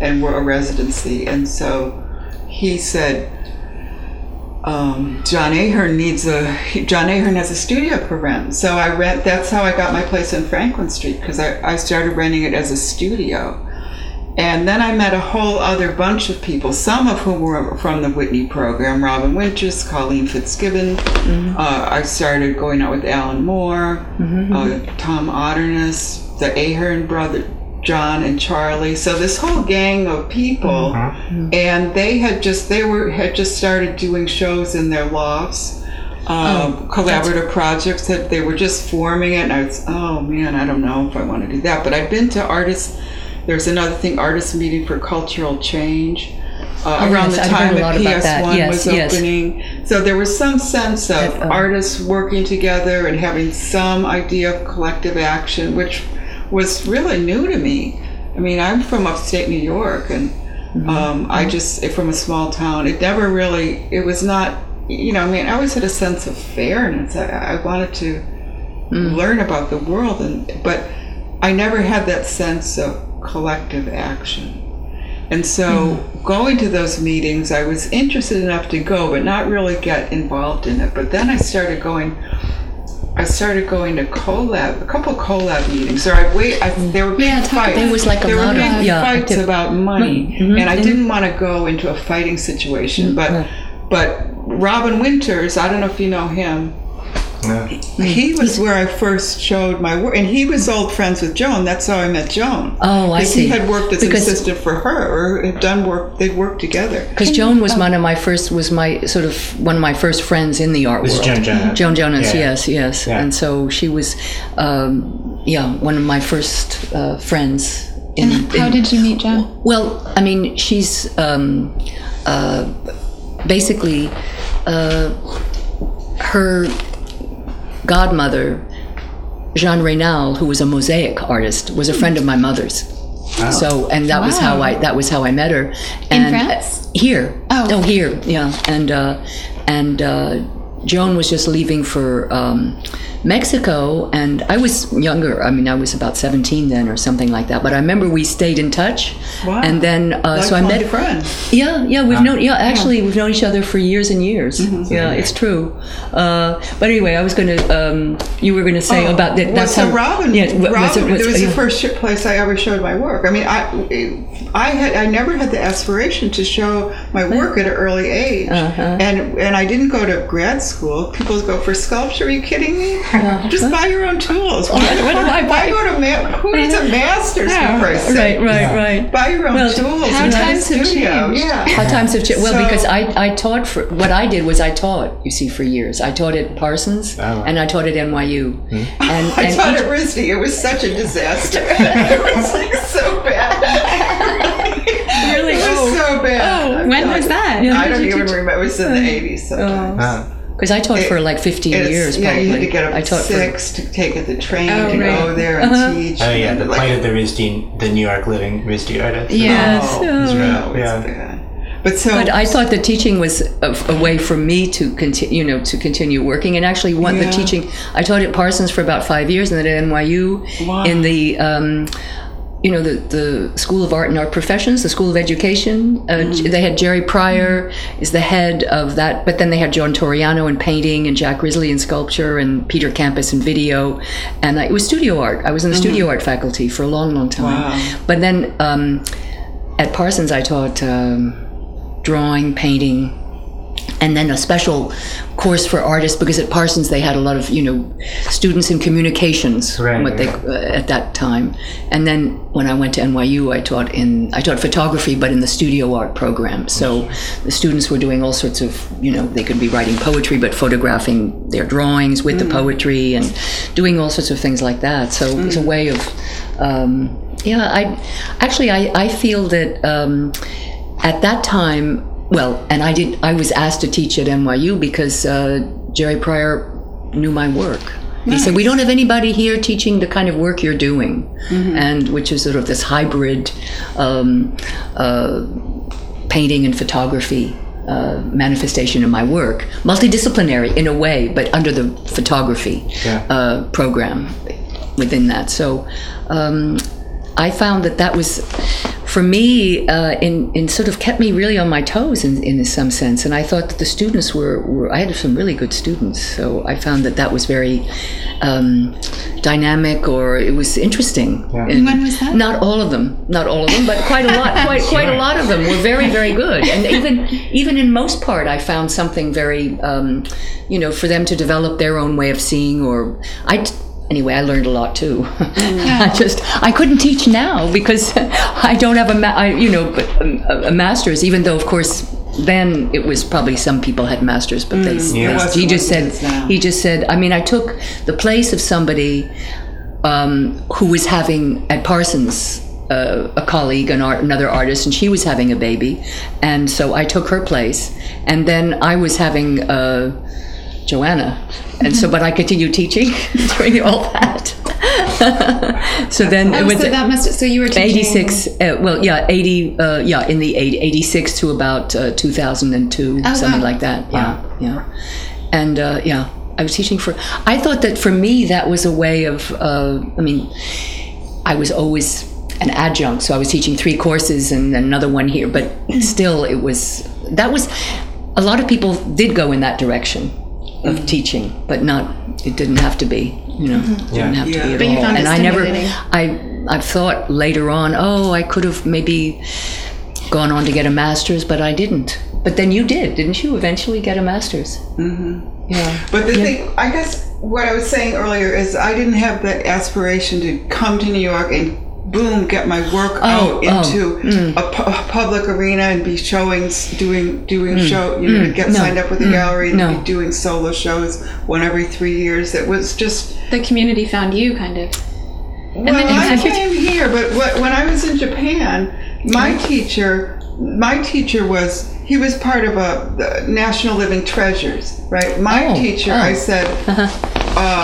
and we're a residency and so he said um, John Ahearn needs a John Ahearn has a studio for rent. So I rent. That's how I got my place in Franklin Street because I, I started renting it as a studio. And then I met a whole other bunch of people, some of whom were from the Whitney program Robin Winters, Colleen Fitzgibbon. Uh, I started going out with Alan Moore, uh, Tom Otterness, the Ahearn brother, John and Charlie. So this whole gang of people, and they had just they were had just started doing shows in their lofts. Um, collaborative projects that they were just forming it and I was oh man I don't know if I want to do that but I've been to artists there's another thing artists meeting for cultural change uh, around yes, the time that lot about that. PS1 Yes, was yes. opening. So there was some sense of That, uh, artists working together and having some idea of collective action, which was really new to me. I mean, I'm from upstate New York, and Mm-hmm. um, I just from a small town. It never really. It was not. You know, I mean, I always had a sense of fairness. I, I wanted to Mm. learn about the world, and but I never had that sense of collective action. And so, Mm-hmm. going to those meetings, I was interested enough to go, but not really get involved in it. But then I started going. I started going to Colab, a couple of Colab meetings. Or I wait. I, there were big Yeah, fights. about- There was like a there were lot of- yeah, fights active- about money, Mhm. and I didn't want to go into a fighting situation. But but Robin Winters, I don't know if you know him. No. He was where I first showed my work, and he was old friends with Joan. That's how I met Joan. Oh, I 'Cause see. He had worked as Because- an assistant for her, or had done work. They'd worked together. Because Joan was one of my first, was my sort of one of my first friends in the art This is world. Joan Jonas. Joan Jonas, Yeah. yes, yes. Yeah. And so she was, um, yeah, one of my first uh, friends. In, And how in- did you meet Joan? Well, I mean, she's um, uh, basically uh, her godmother, Jeanne Reynal, who was a mosaic artist, was a friend of my mother's. So, and that was how I that was how I met her. And France? Here. Oh. here. Yeah. And uh, and uh, Joan was just leaving for um, Mexico, and I was younger. I mean, I was about seventeen then, or something like that. But I remember we stayed in touch. Wow. And then, uh, so I Lifelong met. friends. Yeah, yeah, we've known. Yeah, actually, we've known each other for years and years. Mm-hmm. Yeah, it's true. Uh, but anyway, I was going to. Um, you were going to say Oh, about that. well, That's so how. Robin. Yeah, Robin was it- was- there was yeah. the first place I ever showed my work. I mean, I, I had, I never had the aspiration to show my work at an early age, Uh-huh. and and I didn't go to grad school. People go for sculpture. Are you kidding me? Just buy your own tools. Why, Uh-huh. what do I why go to ma- who needs a master's Yeah. for Right, sake? right, right. Buy your own Well, tools. how and run a times have studio. changed. Yeah. How times have changed. Well, So- because I, I taught for what I did was I taught. You see, for years I taught at Parsons Oh, and I taught at NYU. And, I taught each- at RISD. It was such a disaster. it was like so bad. Really? It was so bad. Oh, when was that? I don't even remember. It was in the 80s sometimes. Ah. Because I taught It- for like 15 It's- years. yeah, Probably. you had to get up I at taught for- six to take the train Oh, to right. go there and Uh-huh. teach. Oh yeah, the Like- plight of the RISD, the New York living RISD artist. Yes. Oh, Yeah. no, Yeah. bad. But so But I thought the teaching was a, a way for me to continue, you know, to continue working. And actually, one Yeah. the teaching I taught at Parsons for about five years, and then at NYU Wow. in the. Um, you know the, the School of Art and Art Professions, the School of Education. Uh, Mm-hmm. They had Jerry Pryor is the head of that, but then they had John Torreano in painting and Jack Risley in sculpture and Peter Campus in video, and I, it was studio art. I was in the studio art faculty for a long, long time. Mm-hmm. Wow. But then um, at Parsons, I taught um, drawing, painting, and then a special course for artists because at Parsons they had a lot of you know students in communications Right, what they right. uh, at that time. And then when I went to NYU I taught in I taught photography but in the studio art program. So the students were doing all sorts of you know they could be writing poetry but photographing their drawings with the poetry and doing all sorts of things like that. So it's a way of um, yeah I actually I, I feel that um, at that time well and i did i was asked to teach at nyu because uh, jerry pryor knew my work he said we don't have anybody here teaching the kind of work you're doing and which is sort of this hybrid um, uh, painting and photography uh, manifestation of my work multidisciplinary in a way but under the photography Yeah. uh, program within that. So um, I found that that was, for me, uh, in, in sort of kept me really on my toes in, in some sense. And I thought that the students were, were, I had some really good students. So I found that that was very um, dynamic or it was interesting. Yeah. And When was that? Not all of them, not all of them, but quite a lot, quite, quite a lot of them were very, very good. And even, even in most part, I found something very, um, you know, for them to develop their own way of seeing or I, anyway, I learned a lot too. I just I couldn't teach now because I don't have a ma- I, you know a, a master's. Even though of course then it was probably some people had masters, but they, Yeah. they- he just said he just said. I mean, I took the place of somebody um, who was having at Parsons uh, a colleague, an art, another artist, and she was having a baby, and so I took her place, and then I was having uh, Joanna, and so but I continued teaching during all that. so then Oh, it was so that must. Have, So you were teaching. 86 uh, well yeah 80 uh, yeah in the 80, 86 to about uh, 2002 Oh, something wow. like that yeah yeah and uh, yeah i was teaching for i thought that for me that was a way of uh, i mean i was always an adjunct so i was teaching three courses and another one here but still it was that was a lot of people did go in that direction of teaching but not it didn't have to be you know didn't have to Yeah. be at But you all found it and i never. I I've thought later on, oh, I could have maybe gone on to get a master's, but I didn't. But then you did, didn't you? Eventually get a master's. Mm-hmm. Yeah. But the thing, I guess what I was saying earlier is I didn't have that aspiration to come to New York and boom, get my work Oh, out oh, into mm. a, pu- a public arena and be showing doing doing mm. show, you know, mm. get no, signed up with the gallery and no. be doing solo shows one every three years. It was just The community found you, kind of. well, then you I came here, but what, when I was in Japan, my teacher, my teacher was he was part of a the National Living Treasures, right? My Oh, teacher, oh. I said, uh-huh.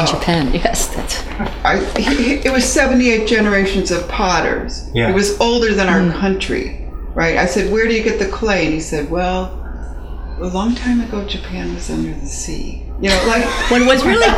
In Japan, yes, that's. I, he, he- it was 78 generations of potters. Yeah. It was older than our Hmm. country, right? I said, where do you get the clay? And he said, well, a long time ago, Japan was under the sea. You know, like. What was really?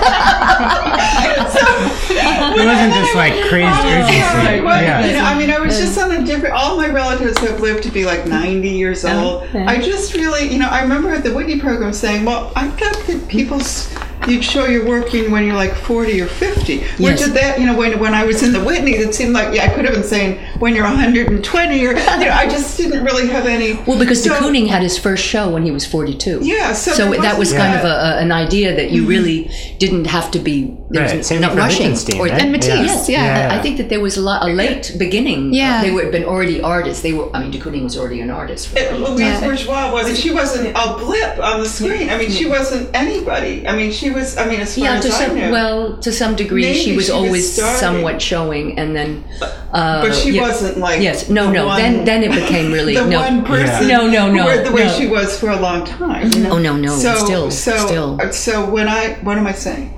It wasn't just like crazed urgency. Right, well, you know, Yeah. I mean, I was just on a different. All my relatives have lived to be like 90 years old. yeah. I just really, you know, I remember at the Whitney program saying, "Well, I've got that people's." You'd show your working when you're like 40 or 50. Which Yes. at that, you know, when, when I was in the Whitney, it seemed like, yeah, I could have been saying when you're 120 or, you know, I just didn't really have any. Well, because de Kooning had his first show when he was 42. Yeah, so So there that was wasn't kind of a, a, an idea that you mm-hmm. really didn't have to be there Right, was same not for rushing. Wittgenstein, right? And Matisse, yeah. Yeah. I think that there was a lot a late beginning. Uh, yeah. they were been already artists. They were. I mean, de Kooning was already an artist. For And Louise Yeah. Bourgeois wasn't. She wasn't a blip on the screen. I mean, she wasn't anybody. I mean, she was. I mean, as far yeah, as to I some knew. well, to some degree, Maybe she was she always starting. somewhat showing, and then. Uh, but she yeah. wasn't like. Yes, no, the no. One, then, then it became really the no. one person. No, no, no, The way no. she was for a long time. You know? Oh no, no. So, still, so, still. so when I, what am I saying?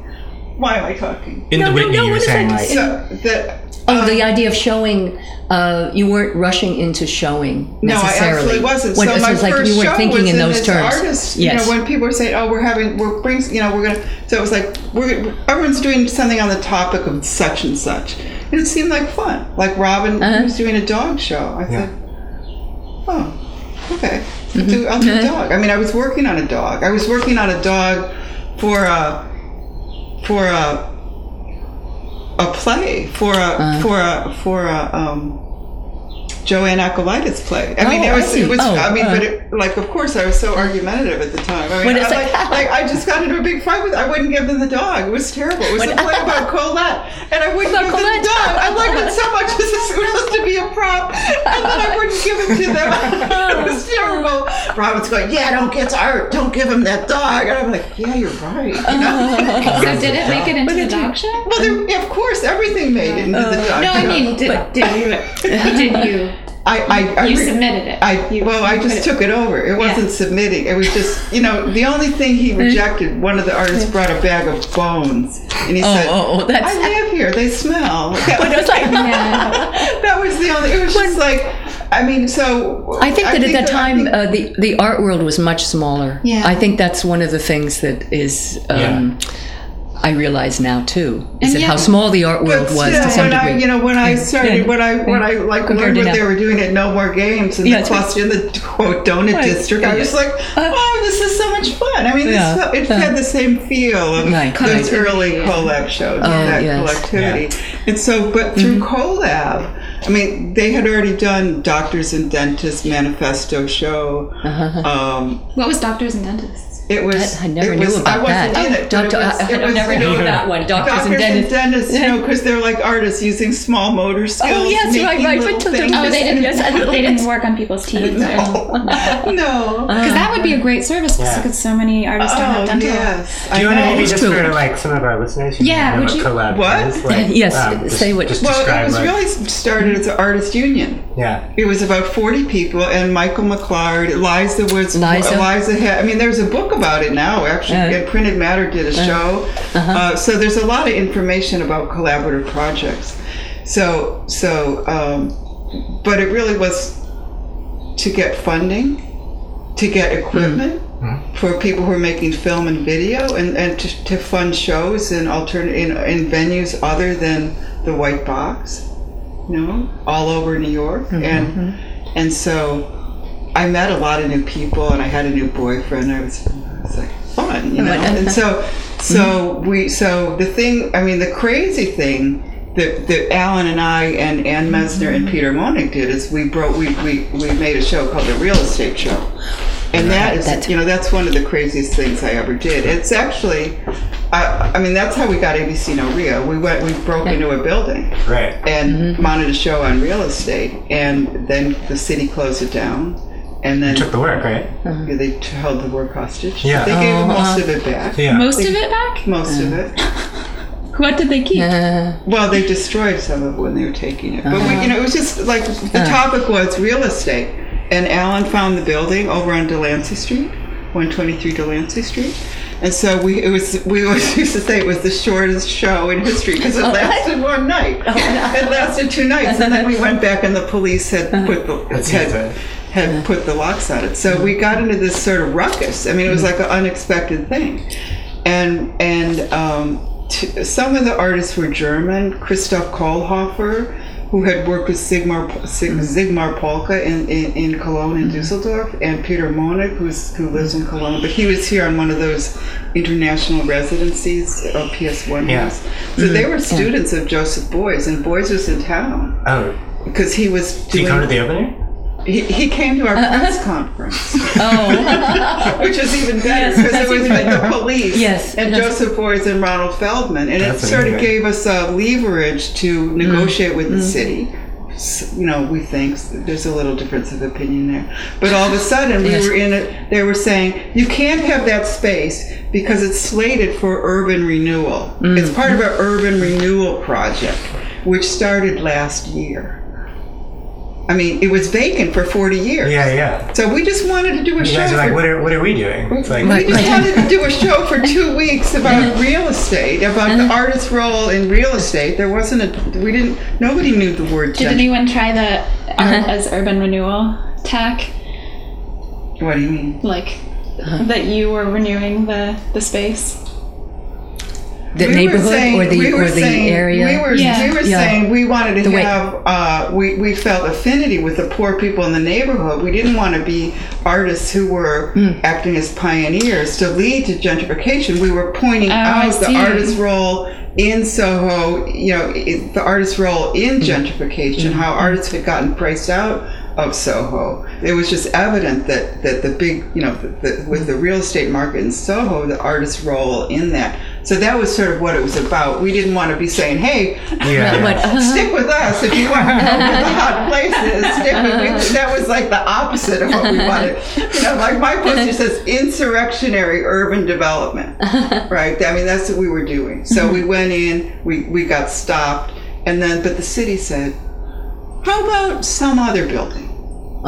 Why am I talking? In No, the no, Whitney, no, you were saying like. So that. Oh, um, the idea of showing, uh, you weren't rushing into showing No, I necessarily. actually wasn't. When, so it my was like first you show weren't thinking was in those as terms. Artists, yes. You know, when people were saying, "Oh, we're having, we're brings," you know, we're gonna. So it was like we're everyone's doing something on the topic of such and such, and it seemed like fun. Like Robin Uh-huh. was doing a dog show. I Yeah. said, "Oh, okay, I'll do, I'll do a dog." I mean, I was working on a dog. I was working on a dog for a for a a play for a Uh-huh. for a for a um. JoAnne Akalaitis play. I mean, Oh, it was, see. it was. Oh, I mean, uh. but it, like, of course, I was so argumentative at the time. I mean, When it's I, like- like, like, I just got into a big fight with. I wouldn't give them the dog. It was terrible. It was When- a play about Colette, and I wouldn't About give them the dog. I liked it so much. This is supposed to be a prop, and then I wouldn't give it to them. it was terrible. Robin's going, "Yeah, don't get art. Don't give him that dog." And I'm like, "Yeah, you're right." You know? So did it make it into the dog show? well, there, yeah, of course, everything made it into the dog. No, I mean, did, did you? Did you? I, I, I You re- submitted it. I You- well, I just put took it over. It wasn't submitting. It was just you know the only thing he rejected. One of the artists brought a bag of bones, and he oh, said, oh, oh, that's. "I live here. They smell." But it was like, Yeah. that was the only. It was just like, I mean, so I think that at that I time think- uh, the the art world was much smaller. Yeah. I think that's one of the things that is. Um, I realize now too is And that yeah. how small the art world was still, to some when I, degree. you know, when I started, Yeah. when I, when I like Compared learned to what they were doing at No More Games in Yeah, the it's cluster in the quote donut Right. district, I was like, oh, this is so much fun. I mean, this, Yeah. it Yeah. had the same feel of Right, those right. early Colab shows, Oh, that yes. collectivity. And so, but through Mm-hmm. Colab. I mean, they had already done Doctors and Dentists Manifesto show. Uh-huh. Um, What was doctors and dentists? It was. I never knew was, about that. in it. it Doctor, was- I, it was, never you know, knew that one. Doctors, Doctors and dentists. dentists, you know, because they're like artists using small motor oh, skills. Oh, yes, right, making right, little but they're- Oh, they didn't. Yes, a they didn't work on people's teeth. No, no. Because that would be a uh-huh. great service Yeah. because so many artists don't oh have dental. yes, Do you want to maybe just for like some of our listeners? Yeah, know would what you- Colab What? is? Like, Yes, um, just- say what- Just Well, it was really started as an artist union. yeah. It was about 40 people, and Michael McClard, Eliza was, Liza? Eliza had, I mean, there's a book about it now, actually. Uh. and Printed Matter did a show. uh so there's a lot of information about collaborative projects. So, so, um, but it really was to get funding, to get equipment for people who are making film and video, and, and to, to fund shows in alternate in, in venues other than the White Box you know, all over New York, and and so I met a lot of new people, and I had a new boyfriend. I was, it was like fun, you know, uh, and so so mm-hmm. we so the thing. I mean, the crazy thing. That, that Alan and I and Ann Messner and mm-hmm. Peter Monig did is we broke we, we, we made a show called the Real Estate Show, and that is That's- you know that's one of the craziest things I ever did. It's actually, I, I mean that's how we got ABC No Rio. We went we broke into a building Right. and mm-hmm. mounted a show on real estate, and then the city closed it down, and then Took the work, right? yeah, they held the work hostage. Yeah. they gave Oh, most uh-huh. of it back. Yeah. Most of it back. Most of it. Uh-huh. What did they keep? Uh, Well, they destroyed some of it when they were taking it. But Uh-huh. we, you know, it was just like the topic was real estate, and Alan found the building over on Delancey Street, 123 Delancey Street. And so we it was we always used to say it was the shortest show in history because it lasted one night. It lasted two nights, and then we went back and the police had put the That's had, it. had put the locks on it. So we got into this sort of ruckus. I mean, it was like an unexpected thing, and and um, t- some of the artists were German. Christoph Kohlhofer, who had worked with Sigmar Sig- Sigmar Polke in, in, in Cologne and Dusseldorf, and Peter Monig, who's who lives in Cologne, but he was here on one of those international residencies of PS1 Yeah. house. So they were mm-hmm. students of Joseph Beuys, and Beuys was in town Oh, because he was did you come to the opening? He, he came to our press conference, oh, which is even better because that's it was even with the police Yes, and that's- Joseph Beuys and Ronald Feldman, and That's it sort of amazing. gave us a leverage to Mm. negotiate with the city. S- You know, we think there's a little difference of opinion there, but all of a sudden we Yes. were in it. They were saying you can't have that space because it's slated for urban renewal. Mm. It's part of our urban renewal project, which started last year. I mean, it was vacant for 40 years. Yeah, yeah. So we just wanted to do a You show. guys are like, for, what are, what are we doing? It's like, we just wanted to do a show for two weeks about real estate, about the artist's role in real estate. There wasn't a, we didn't, nobody knew the word Did gentrification. anyone try the art as urban renewal tack? What do you mean? Like that you were renewing the the space? The We neighborhood saying- or the we were or the saying- area. We were, Yeah. we were Yeah. saying we wanted to The way- have, uh, we, we felt affinity with the poor people in the neighborhood. We didn't want to be artists who were Hmm. acting as pioneers to lead to gentrification. We were pointing Oh, out the artist's role in Soho, you know, i- the artist's role in Hmm. gentrification, how artists had gotten priced out of Soho. It was just evident that, that the big, you know, the, the, with the real estate market in Soho, the artist's role in that. So that was sort of what it was about. We didn't want to be saying, hey, yeah. But, uh, stick with us if you want to know where the hot places. Stick with me. That was like the opposite of what we wanted. You know, like my poster says insurrectionary urban development. Right? I mean, that's what we were doing. So we went in, we, we got stopped, and then, but the city said, how about some other building?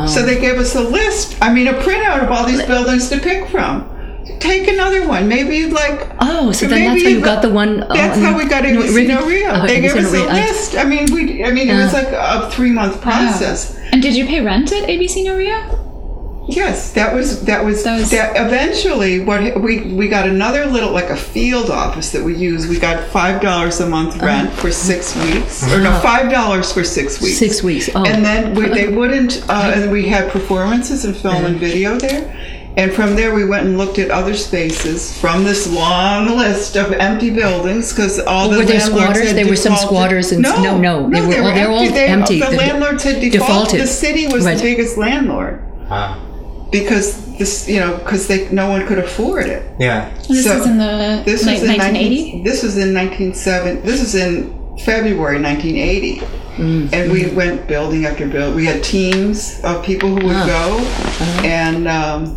So they gave us a list, I mean, a printout of all these buildings to pick from. Take another one. Maybe you'd like oh, so then that's how you got the one. oh, that's how we got no, ABC Rivi- No Rio. oh, they gave us a Rio. List. I mean, we. I mean, it was like a three month process. And did you pay rent at ABC No Rio? Yes, that was that was Those- that. Eventually, what we we got another little like a field office that we use. We got five dollars a month Uh-huh. rent for six weeks, or no, five dollars for six weeks. Six weeks. Oh, And then we, they wouldn't, uh, and we had performances and film and video there. And from there, we went and looked at other spaces from this long list of empty buildings because all the were there landlords squatters? had There were some defaulted. squatters and- no, no, no, they were- they oh, they're all They- uh, empty. The, The- landlords had defaulted. defaulted. The city was Right. the biggest landlord. Wow. because this, you know, because they no one could afford it. Yeah. This So, is in the This like, was in 1980. 19, This was in 1970. This is in February 1980, mm. and we went building after building. We had teams of people who would go, uh-huh. and um,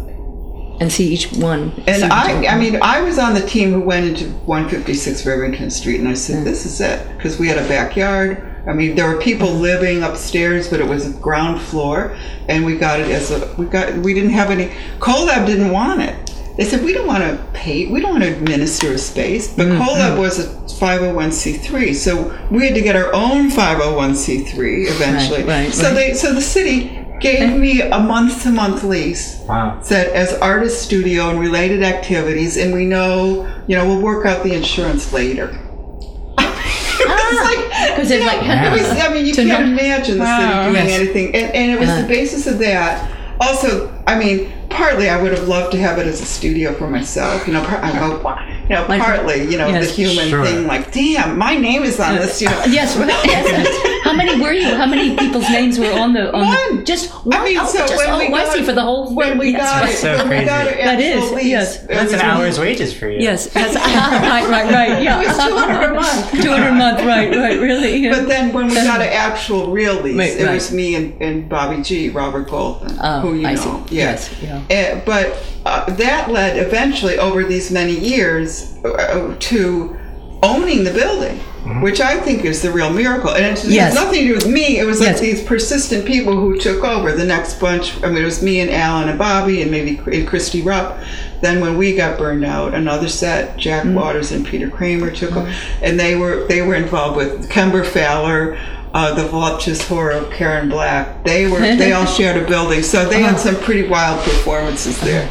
and see each one. and I, I mean, I was on the team who went into 156 Rivington Street, and I said, "This is it," because we had a backyard. I mean, there were people living upstairs, but it was a ground floor, and we got it as a we got we didn't have any. Colab didn't want it. They said we don't want to pay, we don't want to administer a space. But mm-hmm. Colab was a 501c3, so we had to get our own 501c3 eventually. Right, right, so right. they, so the city gave me a month to month lease Wow. said as artist studio and related activities and we know you know we'll work out the insurance later because it's like it was, I mean, you can't know- imagine the Wow. city doing Yes. anything, and, and it was Uh-huh. the basis of that. Also, I mean, partly I would have loved to have it as a studio for myself. You know, par- I go, you know, Like- partly, you know, Yes. the human Sure. thing, like, damn, my name is on this. You know, Yes, right. yes. How many were you? How many people's names were on the on One. The, just one? I mean, oh, so just, when oh, we I got see for the whole when thing. we yes, got right. it, so when we got crazy. it, That is, lease, yes. That's an hour's wages for you. Yes, that's, right, right, right. Yeah, It was 200 a month. Two hundred a month. Right, right. Really. Yeah. But then when we got an actual real lease, Right, it right. was me and, and Bobby G, Robert Goldman, Oh, who you I know. see. Yeah. Yes, yeah. Eh, but uh, that led eventually over these many years uh, to owning the building. Which I think is the real miracle, and it Yes. has nothing to do with me. It was like Yes. these persistent people who took over. The next bunch, I mean, it was me and Alan and Bobby, and maybe and Christy Rupp. Then when we got burned out, another set, Jack Mm. Waters and Peter Cramer took over, and they were they were involved with Kembra Pfahler, uh, the voluptuous horror of Karen Black. They were they all shared a building, so they Uh-huh. had some pretty wild performances there.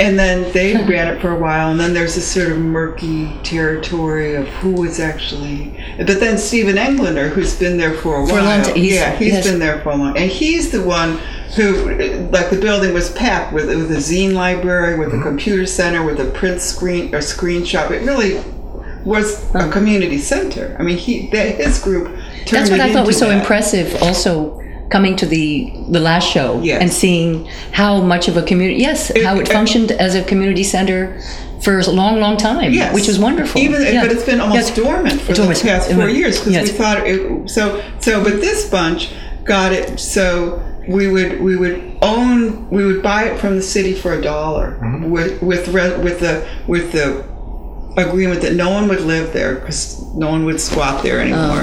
And then they ran it for a while, and then there's this sort of murky territory of who was actually. But then Steven Englander, who's been there for a while, for a long ti- he's- yeah, he's yes. been there for a long, and he's the one who, like, the building was packed with with a zine library, with a computer center, with a print screen or screen shop. It really was a community center. I mean, he that, his group. Turned That's what I thought was so that. impressive. Also, coming to the the last show Yes. and seeing how much of a community, yes, how it it- functioned as a community center for a long, long time, Yes. which was wonderful. Even, Yeah. but it's been almost Yes. dormant for It's the almost- past four went- years because yes. we thought it. So, so, but this bunch got it. So we would we would own we would buy it from the city for a dollar mm-hmm. with with re, with the with the agreement that no one would live there because no one would squat there anymore,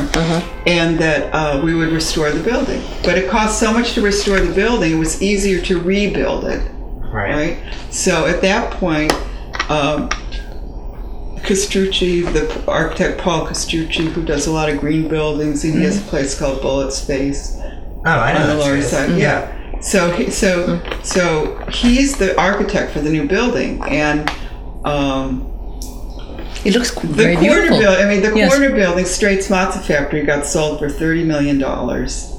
and that uh, we would restore the building. But it cost so much to restore the building; it was easier to rebuild it Right. right? So at that point, um, Castrucci, the architect Paul Castrucci, who does a lot of green buildings, and he has a place called Bullet Space Oh, I know. on the that's lower good. side. Yeah. So he, so so he's the architect for the new building, and um, It looks the very corner beautiful. building. I mean, the Yes. corner building, Streit's Matzo Factory, got sold for thirty million dollars.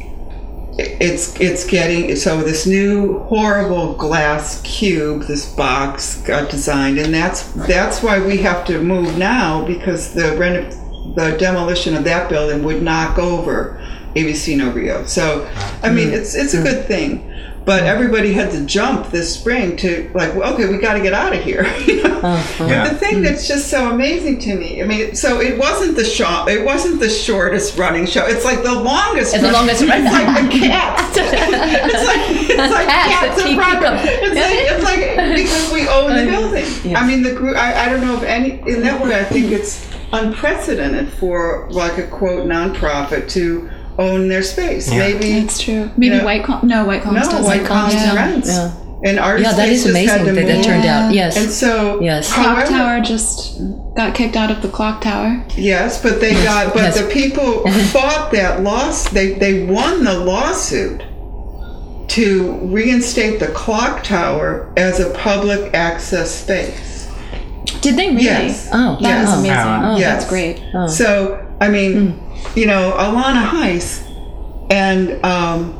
It's it's getting so this new horrible glass cube, this box got designed, and that's that's why we have to move now because the reno, the demolition of that building would knock over ABC No Rio. So, I mean, mm. it's it's a good thing. But everybody had to jump this spring to like, well, okay, we got to get out of here. you know? Uh-huh. Yeah. The thing that's just so amazing to me. I mean, so it wasn't the show. It wasn't the shortest running show. It's like the longest. It's the longest running. It's like the cats. it's like it's like Cats cats keep and Broadway. going. It's like it's like because we own the building. Yes. I mean, the group. I, I don't know if any in that way. I think it's unprecedented for like a quote nonprofit to own their space. Yeah. Maybe That's true. Maybe know- White Col- no White Columns no, White it. Columns yeah. rents. Yeah. And artists Yeah, that is amazing to that that turned out. Yes. And so, Yes. Clock however- Tower just got kicked out of the clock tower. Yes, but they got, but yes. the people fought that loss. They they won the lawsuit to reinstate the clock tower as a public access space. Did they really? Yes. Oh, That Yes. was amazing. Oh, yes. That's great. Oh. So I mean, hmm. You know, Alanna Heiss and um,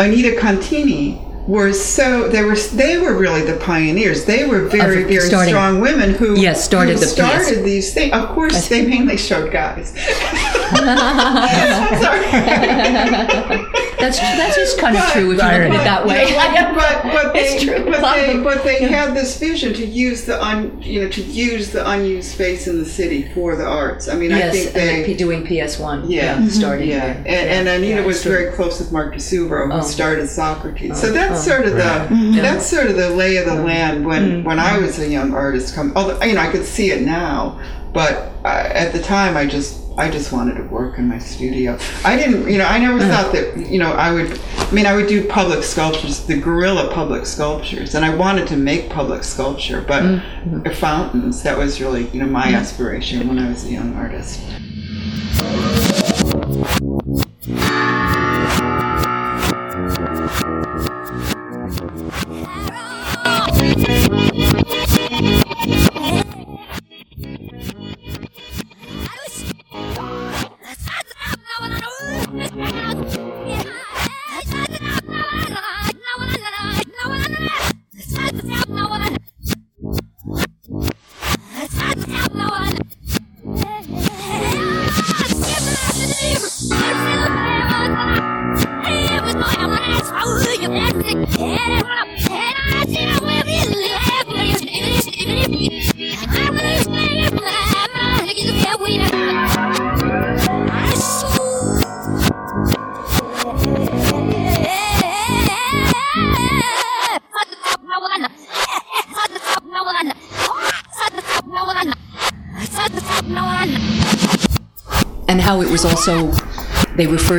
Anita Contini were so they were they were really the pioneers. They were very very starting- strong women who Yes, started who started yes. these things. Of course, they mainly showed guys. I'm sorry. That's That's that's just kind of But- true if you look at it that way. but but they It's true. but A lot of they but they had this vision to use the un you know to use the unused space in the city for the arts. I mean, I think they're doing PS One. Yeah. Mm-hmm. starting Yeah, there. and, and Anita Yeah, was true. very close with Mark di Suvero, who Oh. started Socrates. so oh. that's oh. sort of Right. Mm-hmm. the that's sort of the lay of the land when mm-hmm. when I was a young artist. Come, although you know I could see it now, but uh, at the time I just I just wanted to work in my studio. I didn't, you know, I never thought that you know I would. I mean, I would do public sculptures, the gorilla public sculptures, and I wanted to make public sculpture, but uh, fountains. That was really you know my aspiration when I was a young artist.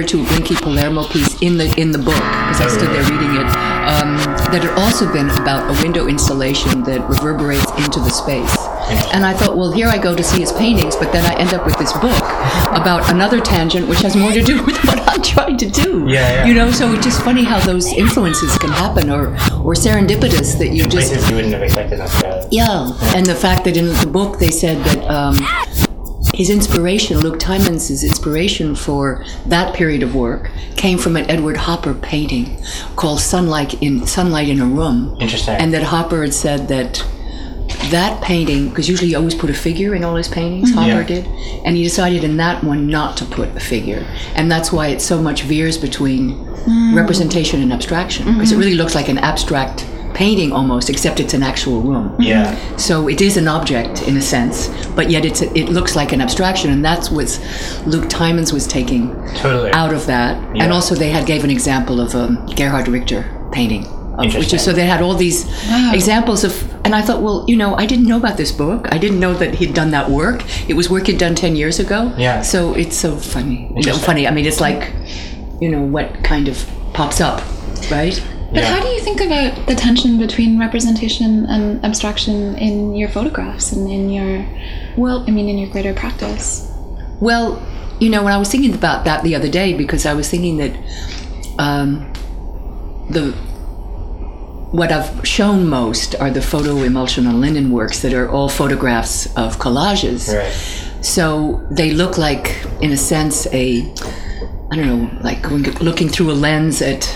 To Blinky Palermo piece in the in the book because I stood there reading it. Um, that had also been about a window installation that reverberates into the space. And I thought, well, here I go to see his paintings, but then I end up with this book about another tangent which has more to do with what I'm trying to do. Yeah, yeah. You know, so it's just funny how those influences can happen, or or serendipitous that you just Places you wouldn't have expected necessarily. yeah, and the fact that in the book they said that um, his inspiration, Luc Tuymans' inspiration for that period of work, came from an Edward Hopper painting called "Sunlight in Sunlight in a Room," Interesting. and that Hopper had said that that painting, because usually he always put a figure in all his paintings, mm-hmm. Hopper Yeah. did, and he decided in that one not to put a figure, and that's why it so much veers between mm. representation and abstraction, because it mm-hmm. really looks like an abstract painting almost, except it's an actual room. yeah. So it is an object in a sense, but yet it's it looks like an abstraction, and that's what Luc Tuymans was taking Totally. out of that. Yeah. And also they had gave an example of um, Gerhard Richter painting, of, which Interesting. is so they had all these examples of. And I thought, well, you know, I didn't know about this book. I didn't know that he'd done that work. It was work he'd done ten years ago. Yeah. So it's so funny. You know, funny. I mean, it's like, you know, what kind of pops up, right? But Yeah. how do you think about the tension between representation and abstraction in your photographs and in your, well, I mean, in your greater practice? Well, you know, when I was thinking about that the other day, because I was thinking that um, the what I've shown most are the photo emulsion on linen works that are all photographs of collages. Right. So they look like, in a sense, a I don't know, like looking through a lens at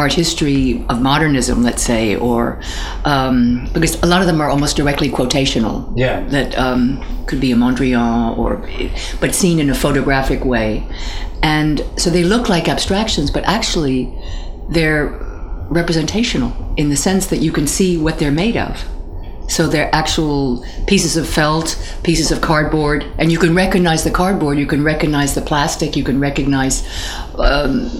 art history of modernism, let's say, or um, because a lot of them are almost directly quotational. Yeah. That um, could be a Mondrian, or but seen in a photographic way, and so they look like abstractions, but actually they're representational in the sense that you can see what they're made of. So they're actual pieces of felt, pieces of cardboard, and you can recognize the cardboard, you can recognize the plastic, you can recognize, um,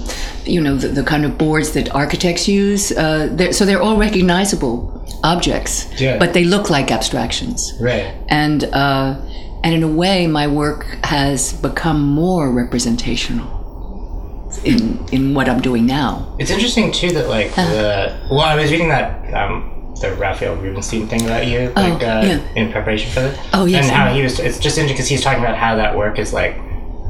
you know, the, the kind of boards that architects use. Uh, they're, so they're all recognizable objects, Yeah. but they look like abstractions. Right. And uh, and in a way, my work has become more representational in in what I'm doing now. It's interesting too that like Uh-huh. the well, I was reading that um, the Raphael Rubinstein thing about you like uh, Oh, yeah. in preparation for this. Oh, yes, and how he was. It's just interesting because he's talking about how that work is like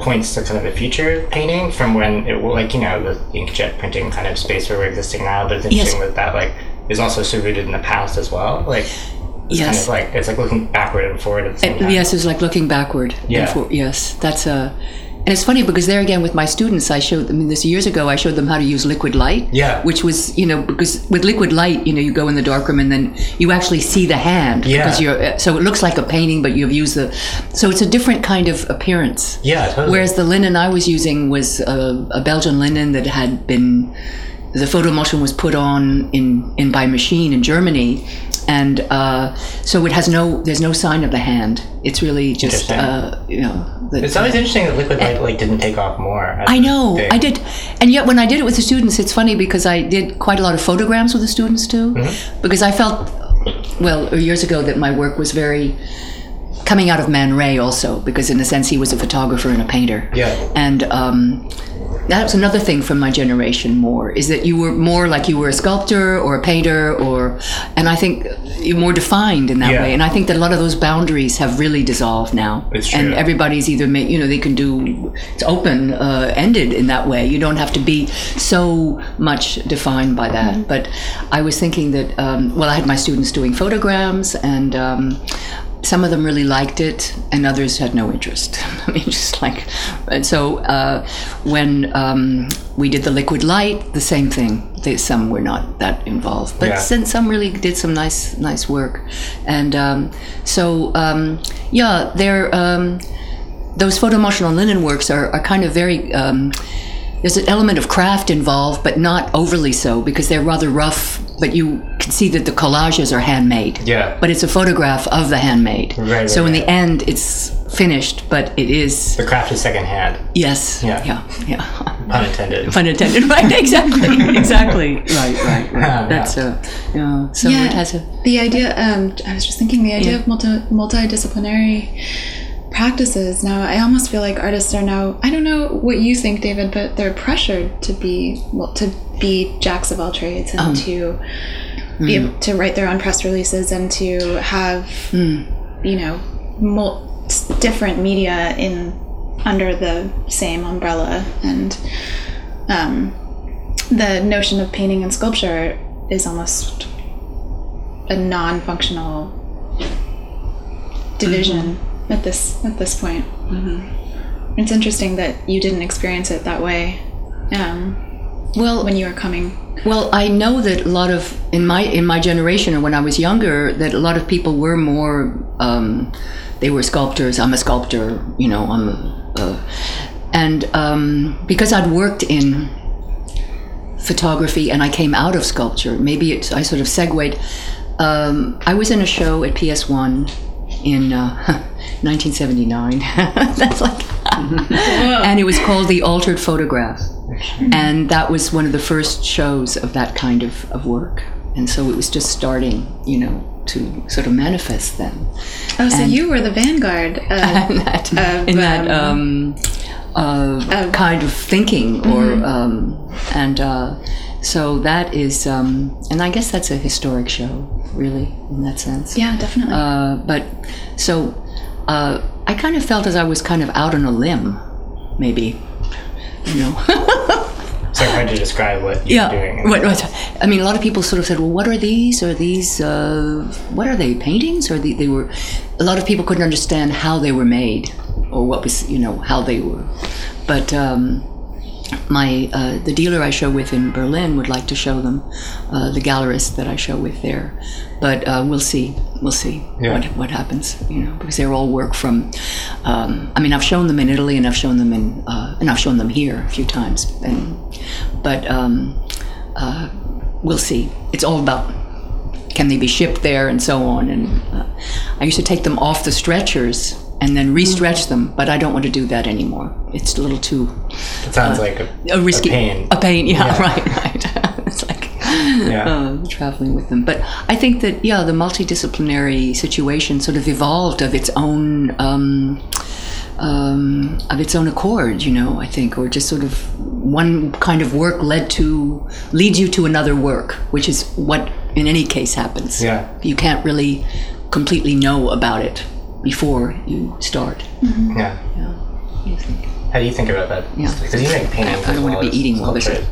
points to kind of a future painting from when it will like you know the inkjet printing kind of space where we're existing now. But it's interesting that that like is also so rooted in the past as well. Like it's kind Yes. of like it's like looking backward and forward at the same time. yes, it's like looking backward. and Yeah. for- yes, that's a, and it's funny because there again with my students, I showed them this years ago. I showed them how to use liquid light. Yeah. Which was you know because with liquid light, you know, you go in the darkroom and then you actually see the hand Yeah. because you're uh, so it looks like a painting, but you've used the so it's a different kind of appearance. Yeah, totally. Whereas the linen I was using was a, a Belgian linen that had been the photo emulsion was put on in, in by machine in Germany, and uh, so it has no there's no sign of the hand. It's really just uh, you know. The, It's always interesting that liquid light like didn't take off more. i know. I did, and yet when I did it with the students, it's funny because I did quite a lot of photograms with the students too, Mm-hmm. because I felt, well, years ago that my work was very coming out of Man Ray also, because in a sense he was a photographer and a painter. Yeah. And um, that was another thing from my generation more is that you were more like you were a sculptor or a painter or, and I think you're more defined in that Yeah. way. And I think that a lot of those boundaries have really dissolved now. It's true. And everybody's either made, you know, they can do, it's open uh, ended in that way. You don't have to be so much defined by that. But I was thinking that, um, well, I had my students doing photograms and, um, some of them really liked it and others had no interest. I mean just like and so uh, when um, we did the liquid light the same thing. They, some were not that involved but Yeah. some, some really did some nice nice work. And um, so um, yeah they're um, those photo emulsion linen works are, are kind of very um, there's an element of craft involved but not overly so because they're rather rough but you can see that the collages are handmade Yeah. but it's a photograph of the handmade. Right, so right, in the end, it's finished, but it is The craft is secondhand, yes, Yeah. yeah, yeah. pun intended. Pun intended, right? Exactly, exactly. Right, right, right. Yeah. That's a yeah. So Yeah. it has a The idea, um, I was just thinking, the idea Yeah. of multi- multidisciplinary practices. Now, I almost feel like artists are now. I don't know what you think, David, but they're pressured to be well, to be jacks of all trades and um, to be mm. able to write their own press releases and to have mm. you know mul- different media in under the same umbrella. And um, the notion of painting and sculpture is almost a non-functional division mm-hmm. at this at this point. Mm-hmm. It's interesting that you didn't experience it that way um, well. when you were coming. Well, I know that a lot of in my in my generation or when I was younger, that a lot of people were more. Um, they were sculptors. I'm a sculptor. You know, I'm a, uh, and um, because I'd worked in photography and I came out of sculpture, maybe it's, I sort of segued. Um, I was in a show at PS1 in uh, 1979. That's like, and it was called The Altered Photograph and that was one of the first shows of that kind of, of work and so it was just starting you know to sort of manifest them. Oh, so And- you were the vanguard of, in that, Of, in that um, uh, kind of thinking or um, and uh, so that is um, and i guess that's a historic show really in that sense yeah, definitely. uh, but so uh, I kind of felt as I was kind of out on a limb, maybe. You know. So I'm trying to describe what you're yeah. doing. What, what, I mean, a lot of people sort of said, "Well, what are these? Are these? Uh, what are they? Paintings? Or they, they were?" A lot of people couldn't understand how they were made, or what was, you know, how they were. But um, my uh, the dealer I show with in Berlin would like to show them, uh, the gallerist that I show with there. But uh, we'll see. We'll see Yeah. what what happens. You know, because they're all work from. Um, I mean, I've shown them in Italy, and I've shown them in, uh, and I've shown them here a few times. And but um, uh, we'll see. It's all about can they be shipped there and so on. And uh, I used to take them off the stretchers and then re-stretch them, but I don't want to do that anymore. It's a little too It sounds like a, a risky a pain. A pain, yeah, Yeah. right, right. it's like Yeah. uh, traveling with them. But I think that yeah, the multidisciplinary situation sort of evolved of its own. Um, um, of its own accord, you know, I think, or just sort of one kind of work led to leads you to another work, which is what in any case happens. Yeah. You can't really completely know about it before you start. yeah. Yeah. What do you think? How do you think about that? Yeah. Because you make paintings. I don't wanna be as eating while this sculpture.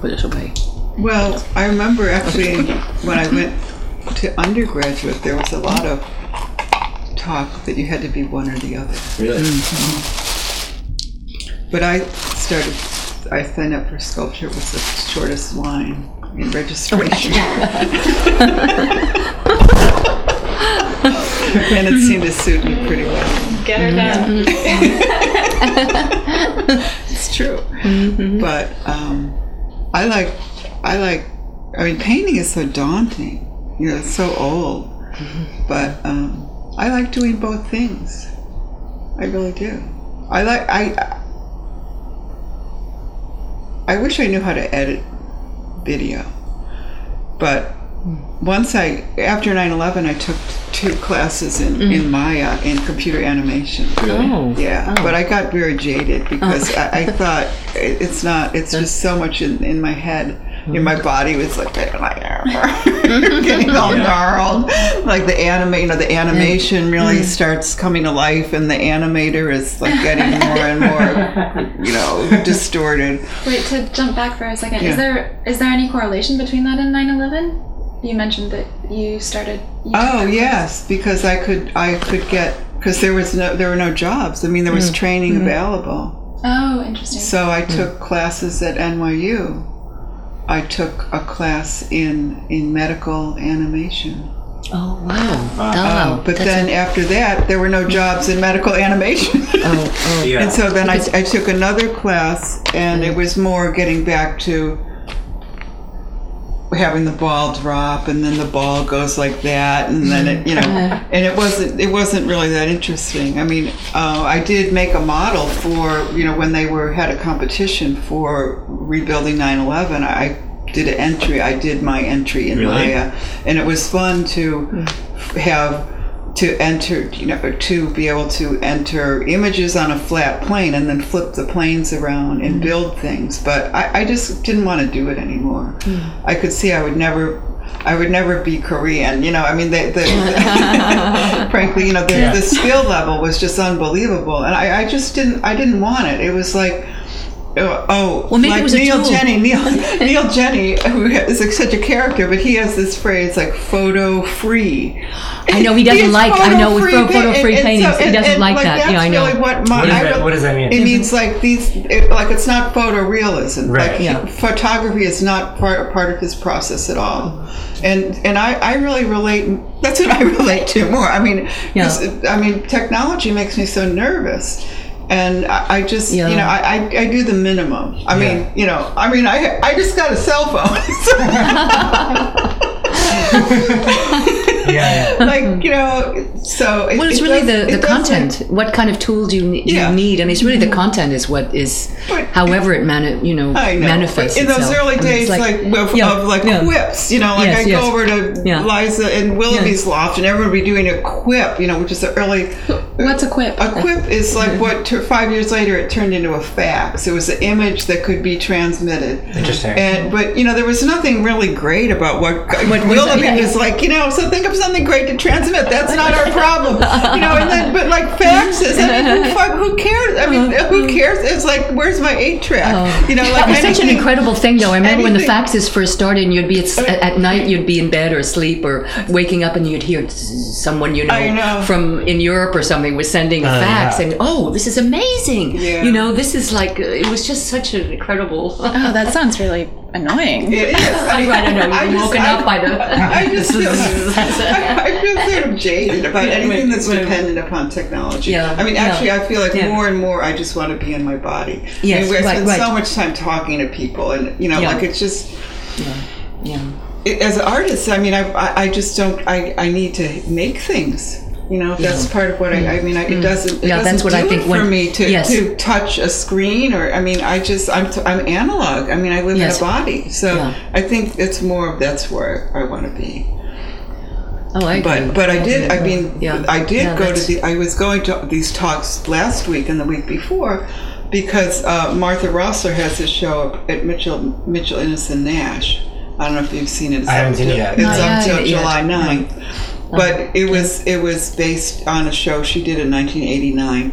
But it's okay. Well, I remember actually when I went to undergraduate, there was a lot of talk that you had to be one or the other. Really? Mm-hmm. But I started. I signed up for sculpture. It was the shortest line in registration. and it seemed to suit me pretty well. Get her mm-hmm. down. It's true. But um, I like, I like, I mean, painting is so daunting. You know, it's so old. But um, I like doing both things. I really do. I like, I, I wish I knew how to edit video. But once I, after 9 11, I took two classes in, mm. in Maya in computer animation. Oh. Yeah, oh. but I got very jaded because oh. I, I thought it's not. It's just so much in, in my head. In my mm. body was like getting like getting all gnarled. Like the anime, you know, the animation really mm. starts coming to life, and the animator is like getting more and more, you know, distorted. Wait, to jump back for a second, Yeah. is there is there any correlation between that and 9/11? You mentioned that you started. You Oh yes, because I could I could get because there was no there were no jobs. I mean, there was hmm. training hmm. available. Oh, interesting. So I hmm. took classes at NYU. I took a class in in medical animation. Oh wow! Uh, Wow! Um, but That's then a- after that, there were no jobs in medical animation. oh, oh. Yeah. and so then I, I took another class, and it was more getting back to having the ball drop, and then the ball goes like that, and then it, you know, and it wasn't it wasn't really that interesting. I mean, uh, I did make a model for you know when they were had a competition for rebuilding 9/11. I did an entry. I did my entry in Really? Maya, and it was fun to have to enter, you know, to be able to enter images on a flat plane and then flip the planes around and mm-hmm. build things. But I, I just didn't want to do it anymore. Mm. I could see I would never. I would never be Korean, you know. I mean, the, the frankly, you know, the, the skill level was just unbelievable, and I, I just didn't. I didn't want it. It was like, Uh, oh, Well, maybe it like was Neil tool. Jenney. Neil, Neil Jenney, who is like such a character, but he has this phrase like "photo free." I know he doesn't is like- I know with photo-free photo- photo-free and- and paintings, he doesn't and, like that. Yeah, I know. Really what, my, What, is I that, what does that mean? it means like these, it, like it's not photorealism. Right. Like Yeah. photography is not part part of his process at all. And and I, I really relate. That's what I relate to more. I mean, 'cause, I mean, technology makes me so nervous. And I, I just, Yeah. you know, I, I, I do the minimum. I mean, you know, I mean, I, I just got a cell phone. yeah, yeah. like, you know, so. It, Well, it's it really does- the, the doesn't- content. What kind of tools you, ne- Yeah. you need, and it's really the mm-hmm. content is what is, But- however it mani- you know, know. manifests But in those early I mean, days, like, of, Yeah, of like yeah. Qwips, you know, like Yes, I yes. go over to Yeah. Liza and Willoughby's loft, and everyone would be doing a Qwip, you know, which is the early. What's a Qwip? A Qwip is like what t- five years later it turned into a fax. It was an image that could be transmitted. Interesting. And but you know there was nothing really great about what, What was Willoughby it? was like. You know, so think of something great to transmit. That's not our problem. You know, and then but like faxes. I mean, who, fuck, who cares? I mean, who cares? It's like where's my eight track? You know, like It was such an incredible thing, though. I remember when the anything- faxes first started, and you'd be at, at night, you'd be in bed or asleep or waking up, and you'd hear someone you know, know. from in Europe or something was sending a Uh, fax, yeah. and oh, this is amazing. Yeah. You know, this is like uh, it was just such an incredible. Oh, that sounds really annoying. It is. I, I don't know. I You're just- woken I- up by the. I just feel, I, I feel sort of jaded about anything that's dependent upon technology. Yeah, I mean, actually, yeah, I feel like yeah. more and more I just want to be in my body. Yes, I, mean, I right, spend right. so much time talking to people, and you know, Yeah. like it's just Yeah. it, as artists. I mean, I, I, I just don't. I, I need to make things. You know, that's part of what I. I mean, I, it doesn't. It Mm. Yeah, doesn't that's what do I think it for when- me to yes. to touch a screen or. I mean, I just I'm t- I'm analog. I mean, I live Yes. in a body, so Yeah. I think it's more of that's where I want to be. Oh, I agree. But but I did. I mean, Yeah. I did Yeah, go to that's- the. I was going to these talks last week and the week before, because uh, Martha Rosler has a show at Mitchell Mitchell Innes & Nash. I don't know if you've seen it. It's I haven't seen it yet. It's Not up yet. till July 9th. But it was it was based on a show she did in 1989,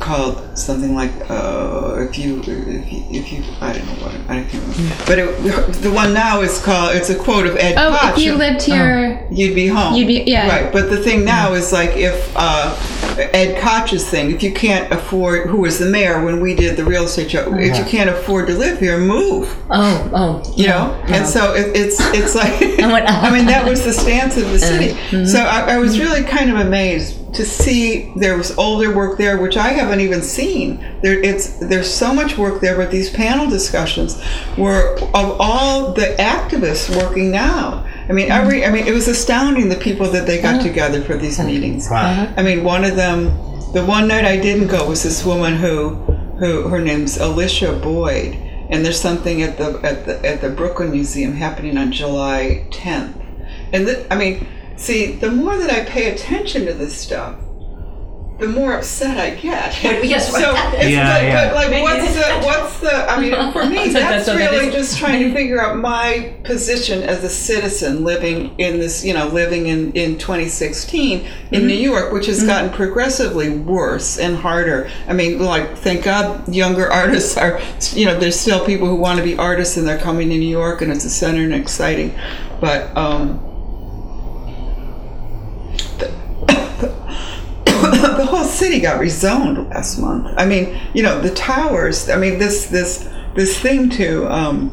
called something like uh, if you if you, if you I don't know what I can't remember. But it, the one now is called it's a quote of Ed Oh, Koch. if you lived here, You'd be home. You'd be- yeah. Right, but the thing now is like if uh, Ed Koch's thing, if you can't afford, who was the mayor when we did the real estate show, if you can't afford to live here, move. Oh, oh. You know, and so it, it's it's like I mean that was the stance of the city. mm-hmm. So I, I was really kind of amazed to see there was older work there, which I haven't even seen. There, it's there's so much work there, but these panel discussions were of all the activists working now. I mean, every I mean, it was astounding the people that they got together for these meetings. Wow. Uh-huh. I mean, one of them, the one night I didn't go was this woman who, who her name's Alicia Boyd, and there's something at the at the at the Brooklyn Museum happening on July 10th, and th- I mean, see, the more that I pay attention to this stuff, the more upset I get. yes, so it's Yeah, like, yeah. but like, what's the what's the? I mean, for me, that's that's really just trying to figure out my position as a citizen living in this, you know, living in, in 2016 in New York, which has gotten progressively worse and harder. I mean, like, thank God younger artists are, you know, there's still people who want to be artists and they're coming to New York and it's a center and exciting. But, um, the whole city got rezoned last month. I mean, you know, the towers. I mean, this this this thing to um,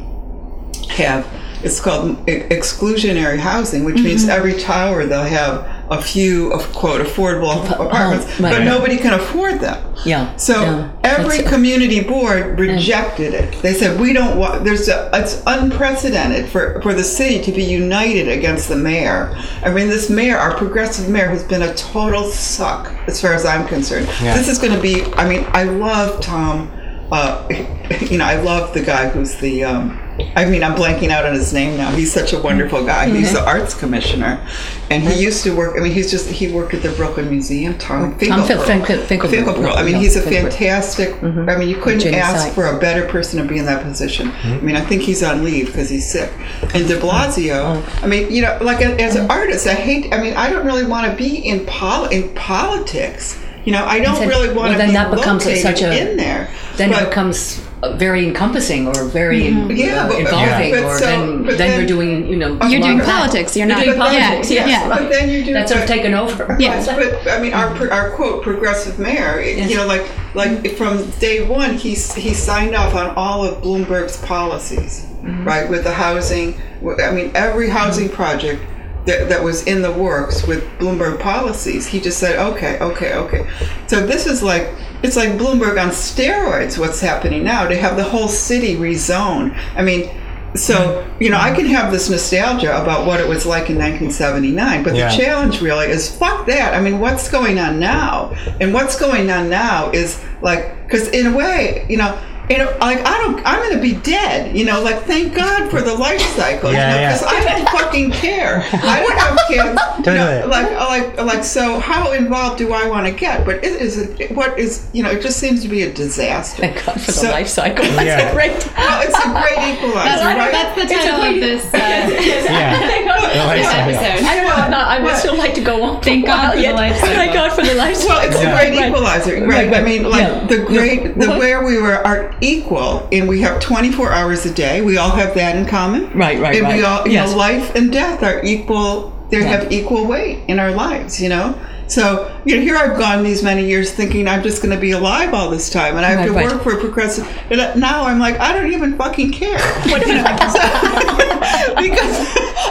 have it's called exclusionary housing, which means every tower they'll have a few of quote affordable apartments, right. but nobody can afford them. Yeah. So yeah. every That's- community board rejected it. They said we don't want. There's a, it's unprecedented for for the city to be united against the mayor. I mean, this mayor, our progressive mayor, has been a total suck as far as I'm concerned. Yeah. This is going to be. I mean, I love Tom. Uh, you know, I love the guy who's the. Um, I mean, I'm blanking out on his name now. He's such a wonderful guy. Mm-hmm. He's the arts commissioner, and he used to work. I mean, he's just he worked at the Brooklyn Museum. Tom Tom Fin- Finkelpearl. Fin- Finkelpearl. Finkelpearl. I mean, he's a Finkelpearl. fantastic. Mm-hmm. I mean, you couldn't Jenny ask Sykes. for a better person to be in that position. Mm-hmm. I mean, I think he's on leave because he's sick. And De Blasio. Oh. I mean, you know, like as an artist, I hate. I mean, I don't really want to be in pol in politics. You know, I don't Then- really want well, to then be that becomes located such a- in there. then But- it becomes very encompassing or very Yeah, uh, but- involving, yeah. But or so- then, then, then- you're doing, you know, You're doing politics. You're You're not- doing politics. yeah, yes, yeah. But then you do. That's sort of but- taken over. Yeah. But I mean, our our quote progressive mayor. Yes. You know, like like from day one, he's he signed off on all of Bloomberg's policies, Mm-hmm. right? With the housing. I mean, every housing project. That, that was in the works with Bloomberg policies. He just said, okay, okay, okay. So this is like, it's like Bloomberg on steroids, what's happening now, to have the whole city rezoned. I mean, so, you know, I can have this nostalgia about what it was like in 1979, but Yeah. the challenge really is fuck that. I mean, what's going on now? And what's going on now is like, because in a way, you know, you know, like I don't, I'm going to be dead. You know, like thank God for the life cycle. Yeah, you know, yeah. because I don't fucking care. I don't have kids. You Totally. know, like, like, like. So, how involved do I want to get? But it is a, what is, you know, it just seems to be a disaster. Thank God for the life cycle. That's Yeah. a great. Well, it's a great equalizer, right? That's the It's title of great- this. Uh, Yeah. The life cycle. episode. I don't know. I'm not, would still like to go on. Thank God while for the life cycle. Thank God for the life cycle. Well, it's Yeah. a great Right. equalizer, right? Right, I mean, like Yeah. the great, the What? where we were are equal, and we have 24 hours a day. We all have that in common, Right, right, And we right. all, you Yes. know, life and death are equal. They Yeah. have equal weight in our lives, you know. So you know, here I've gone these many years thinking I'm just going to be alive all this time, and I have Right, to right. work for a progressive. And now I'm like, I don't even fucking care. What, you know, so- because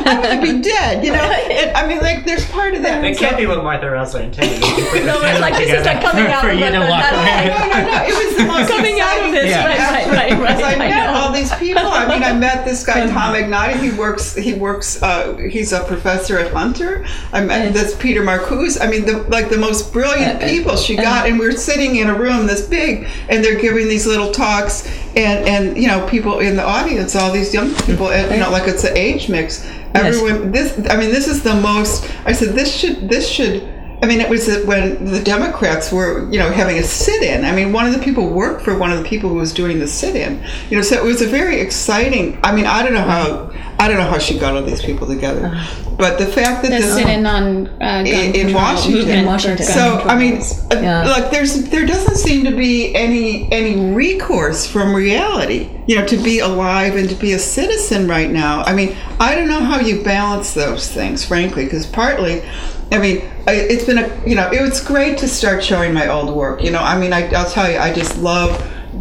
I'm going to be dead, you know. And, I mean, like, there's part of that. It So- can't be what Martha Rosler intended. No, it's like this is like coming out for of you it, to walk away. like- no, no, no. It was the most Coming out of exciting this, thing right, right, right, right, because I I met know. all these people. I mean, I met this guy Tom Angotti. He works. He works. Uh, he's a professor at Hunter. I met this Peter Marcuse. I mean, the, like the most brilliant Uh, uh, people she got, and we are sitting in a room this big, and they're giving these little talks, and and you know, people in the audience, all these young people, and you know, like it's an age mix. Everyone. This. I mean, this is the most. I said this should. This should. I mean, it was when the Democrats were, you know, having a sit-in. I mean, one of the people worked for one of the people who was doing the sit-in. You know, so it was a very exciting. I mean, I don't know how, I don't know how she got all these people together, But the fact that The this sit-in on uh, gun in control Washington. In Washington. so I mean, uh, Yeah. look, there's there doesn't seem to be any any recourse from reality. You know, to be alive and to be a citizen right now. I mean, I don't know how you balance those things, frankly, because partly. I mean, it's been a you know, it was great to start showing my old work. You know, I mean, I, I'll tell you, I just love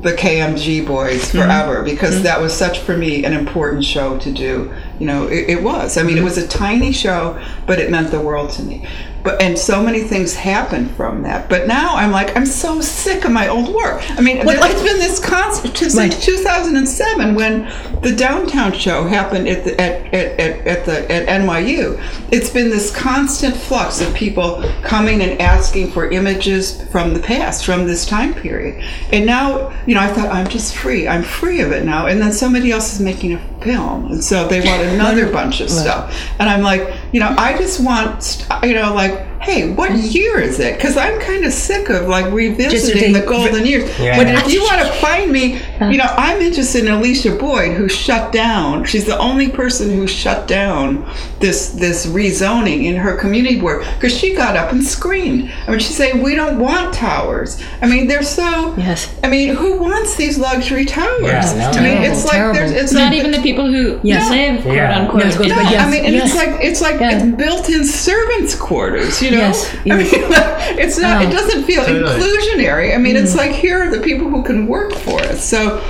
the KMG boys mm-hmm. forever because mm-hmm. that was such for me an important show to do. You know, it, it was. I mean, it mm-hmm. was a tiny show, but it meant the world to me. But and so many things happened from that. But now I'm like, I'm so sick of my old work. I mean, What- it's been this constant since Right. 2007 when the downtown show happened at the at, at, at, at the at NYU. It's been this constant flux of people coming and asking for images from the past, from this time period. And now, you know, I thought I'm just free. I'm free of it now. And then somebody else is making a film, and so they want another bunch of stuff. And I'm like, you know, I just want, you know, like, Bye hey, what year is it? Because I'm kind of sick of like revisiting the golden years. Yeah. But if you want to find me, you know, I'm interested in Alicia Boyd, who shut down. She's the only person who shut down this this rezoning in her community board because she got up and screamed. I mean, she's saying we don't want towers. I mean, they're so. Yes. I mean, who wants these luxury towers? Yeah, no, I mean, no. it's like Terrible. there's it's not like, even the people who Yes. live, quote unquote. No, no, yes, I mean, and yes. it's like it's like Yeah. it's built-in servants' quarters. You know, Yes, I yes. mean, it's not. Oh. It doesn't feel Totally. inclusionary. I mean, Mm. it's like here are the people who can work for us. So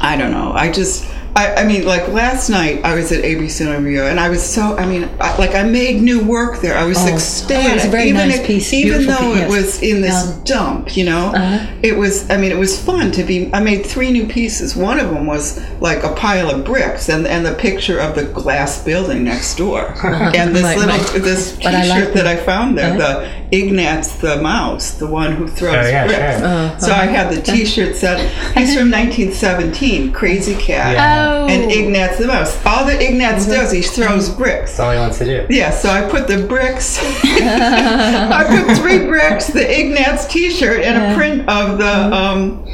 I don't know. I just. I, I mean, like last night, I was at ABC Rio, and I was so. I mean, I, like I made new work there. I was Oh. ecstatic. Oh, it was a very even nice if- piece. even Beautiful though piece, it was in this Yeah. dump. You know, Uh-huh. it was. I mean, it was fun to be. I made three new pieces. One of them was like a pile of bricks, and and the picture of the glass building next door, and this Right, little right. this But I T-shirt like that I found there, Uh-huh. the Ignatz the mouse, the one who throws Oh, yeah, bricks. sure. Uh-huh. So I had the T-shirt set. He's from 1917, Krazy Kat, Oh. and Ignatz the mouse. All that Ignatz does, he throws bricks. That's all he wants to do. Yeah, so I put the bricks. I put three bricks, the Ignatz T-shirt, and a print of the um,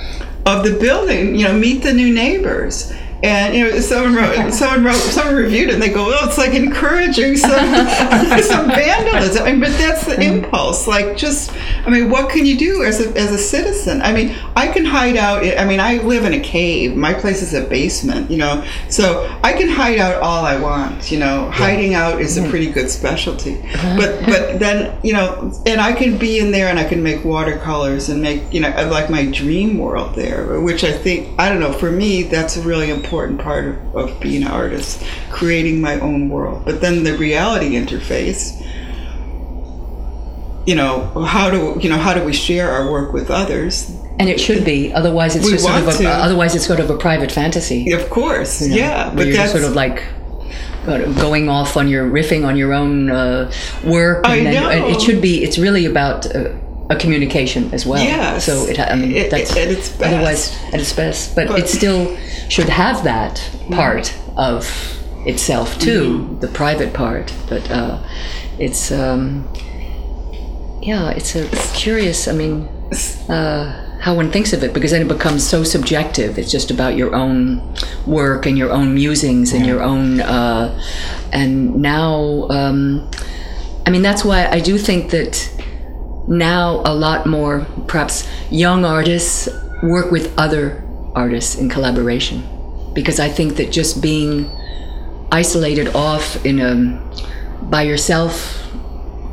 of the building. You know, meet the new neighbors. And you know, someone wrote, someone wrote, someone reviewed it. and They go, "Oh, it's like encouraging some some vandalism." I mean, but that's the mm-hmm. impulse. Like, just, I mean, what can you do as a as a citizen? I mean, I can hide out. I mean, I live in a cave. My place is a basement. You know, so I can hide out all I want. You know, hiding out is a mm-hmm. pretty good specialty. Uh-huh. But but then you know, and I can be in there and I can make watercolors and make you know like my dream world there, which I think I don't know. For me, that's a really important part of, of being an artist, creating my own world. But then the reality interface. You know how do you know how do we share our work with others? And it should be. Otherwise, it's just sort of a, to. otherwise it's sort of a private fantasy. Of course, you know, yeah. But you're sort of like going off on your riffing on your own uh, work. I and then- know. it should be. It's really about. Uh, a communication as well. Yes. So it, ha- I mean, It- that's at its best. otherwise at its best. But, But- it still should have that part of itself too, Mm-hmm. the private part. But uh, it's um, yeah, it's a curious. I mean, uh, how one thinks of it because then it becomes so subjective. It's just about your own work and your own musings and your own. Uh, and now, um, I mean, that's why I do think that now a lot more perhaps young artists work with other artists in collaboration. Because I think that just being isolated off in a by yourself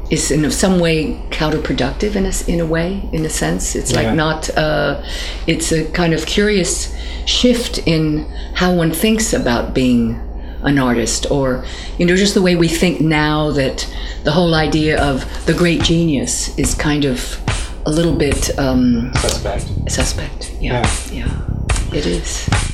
is in some way counterproductive in a, in a way in a sense. It's Yeah. like not uh, it's a kind of curious shift in how one thinks about being an artist or you know just the way we think now that the whole idea of the great genius is kind of a little bit um, Suspect. suspect. Yeah. yeah it is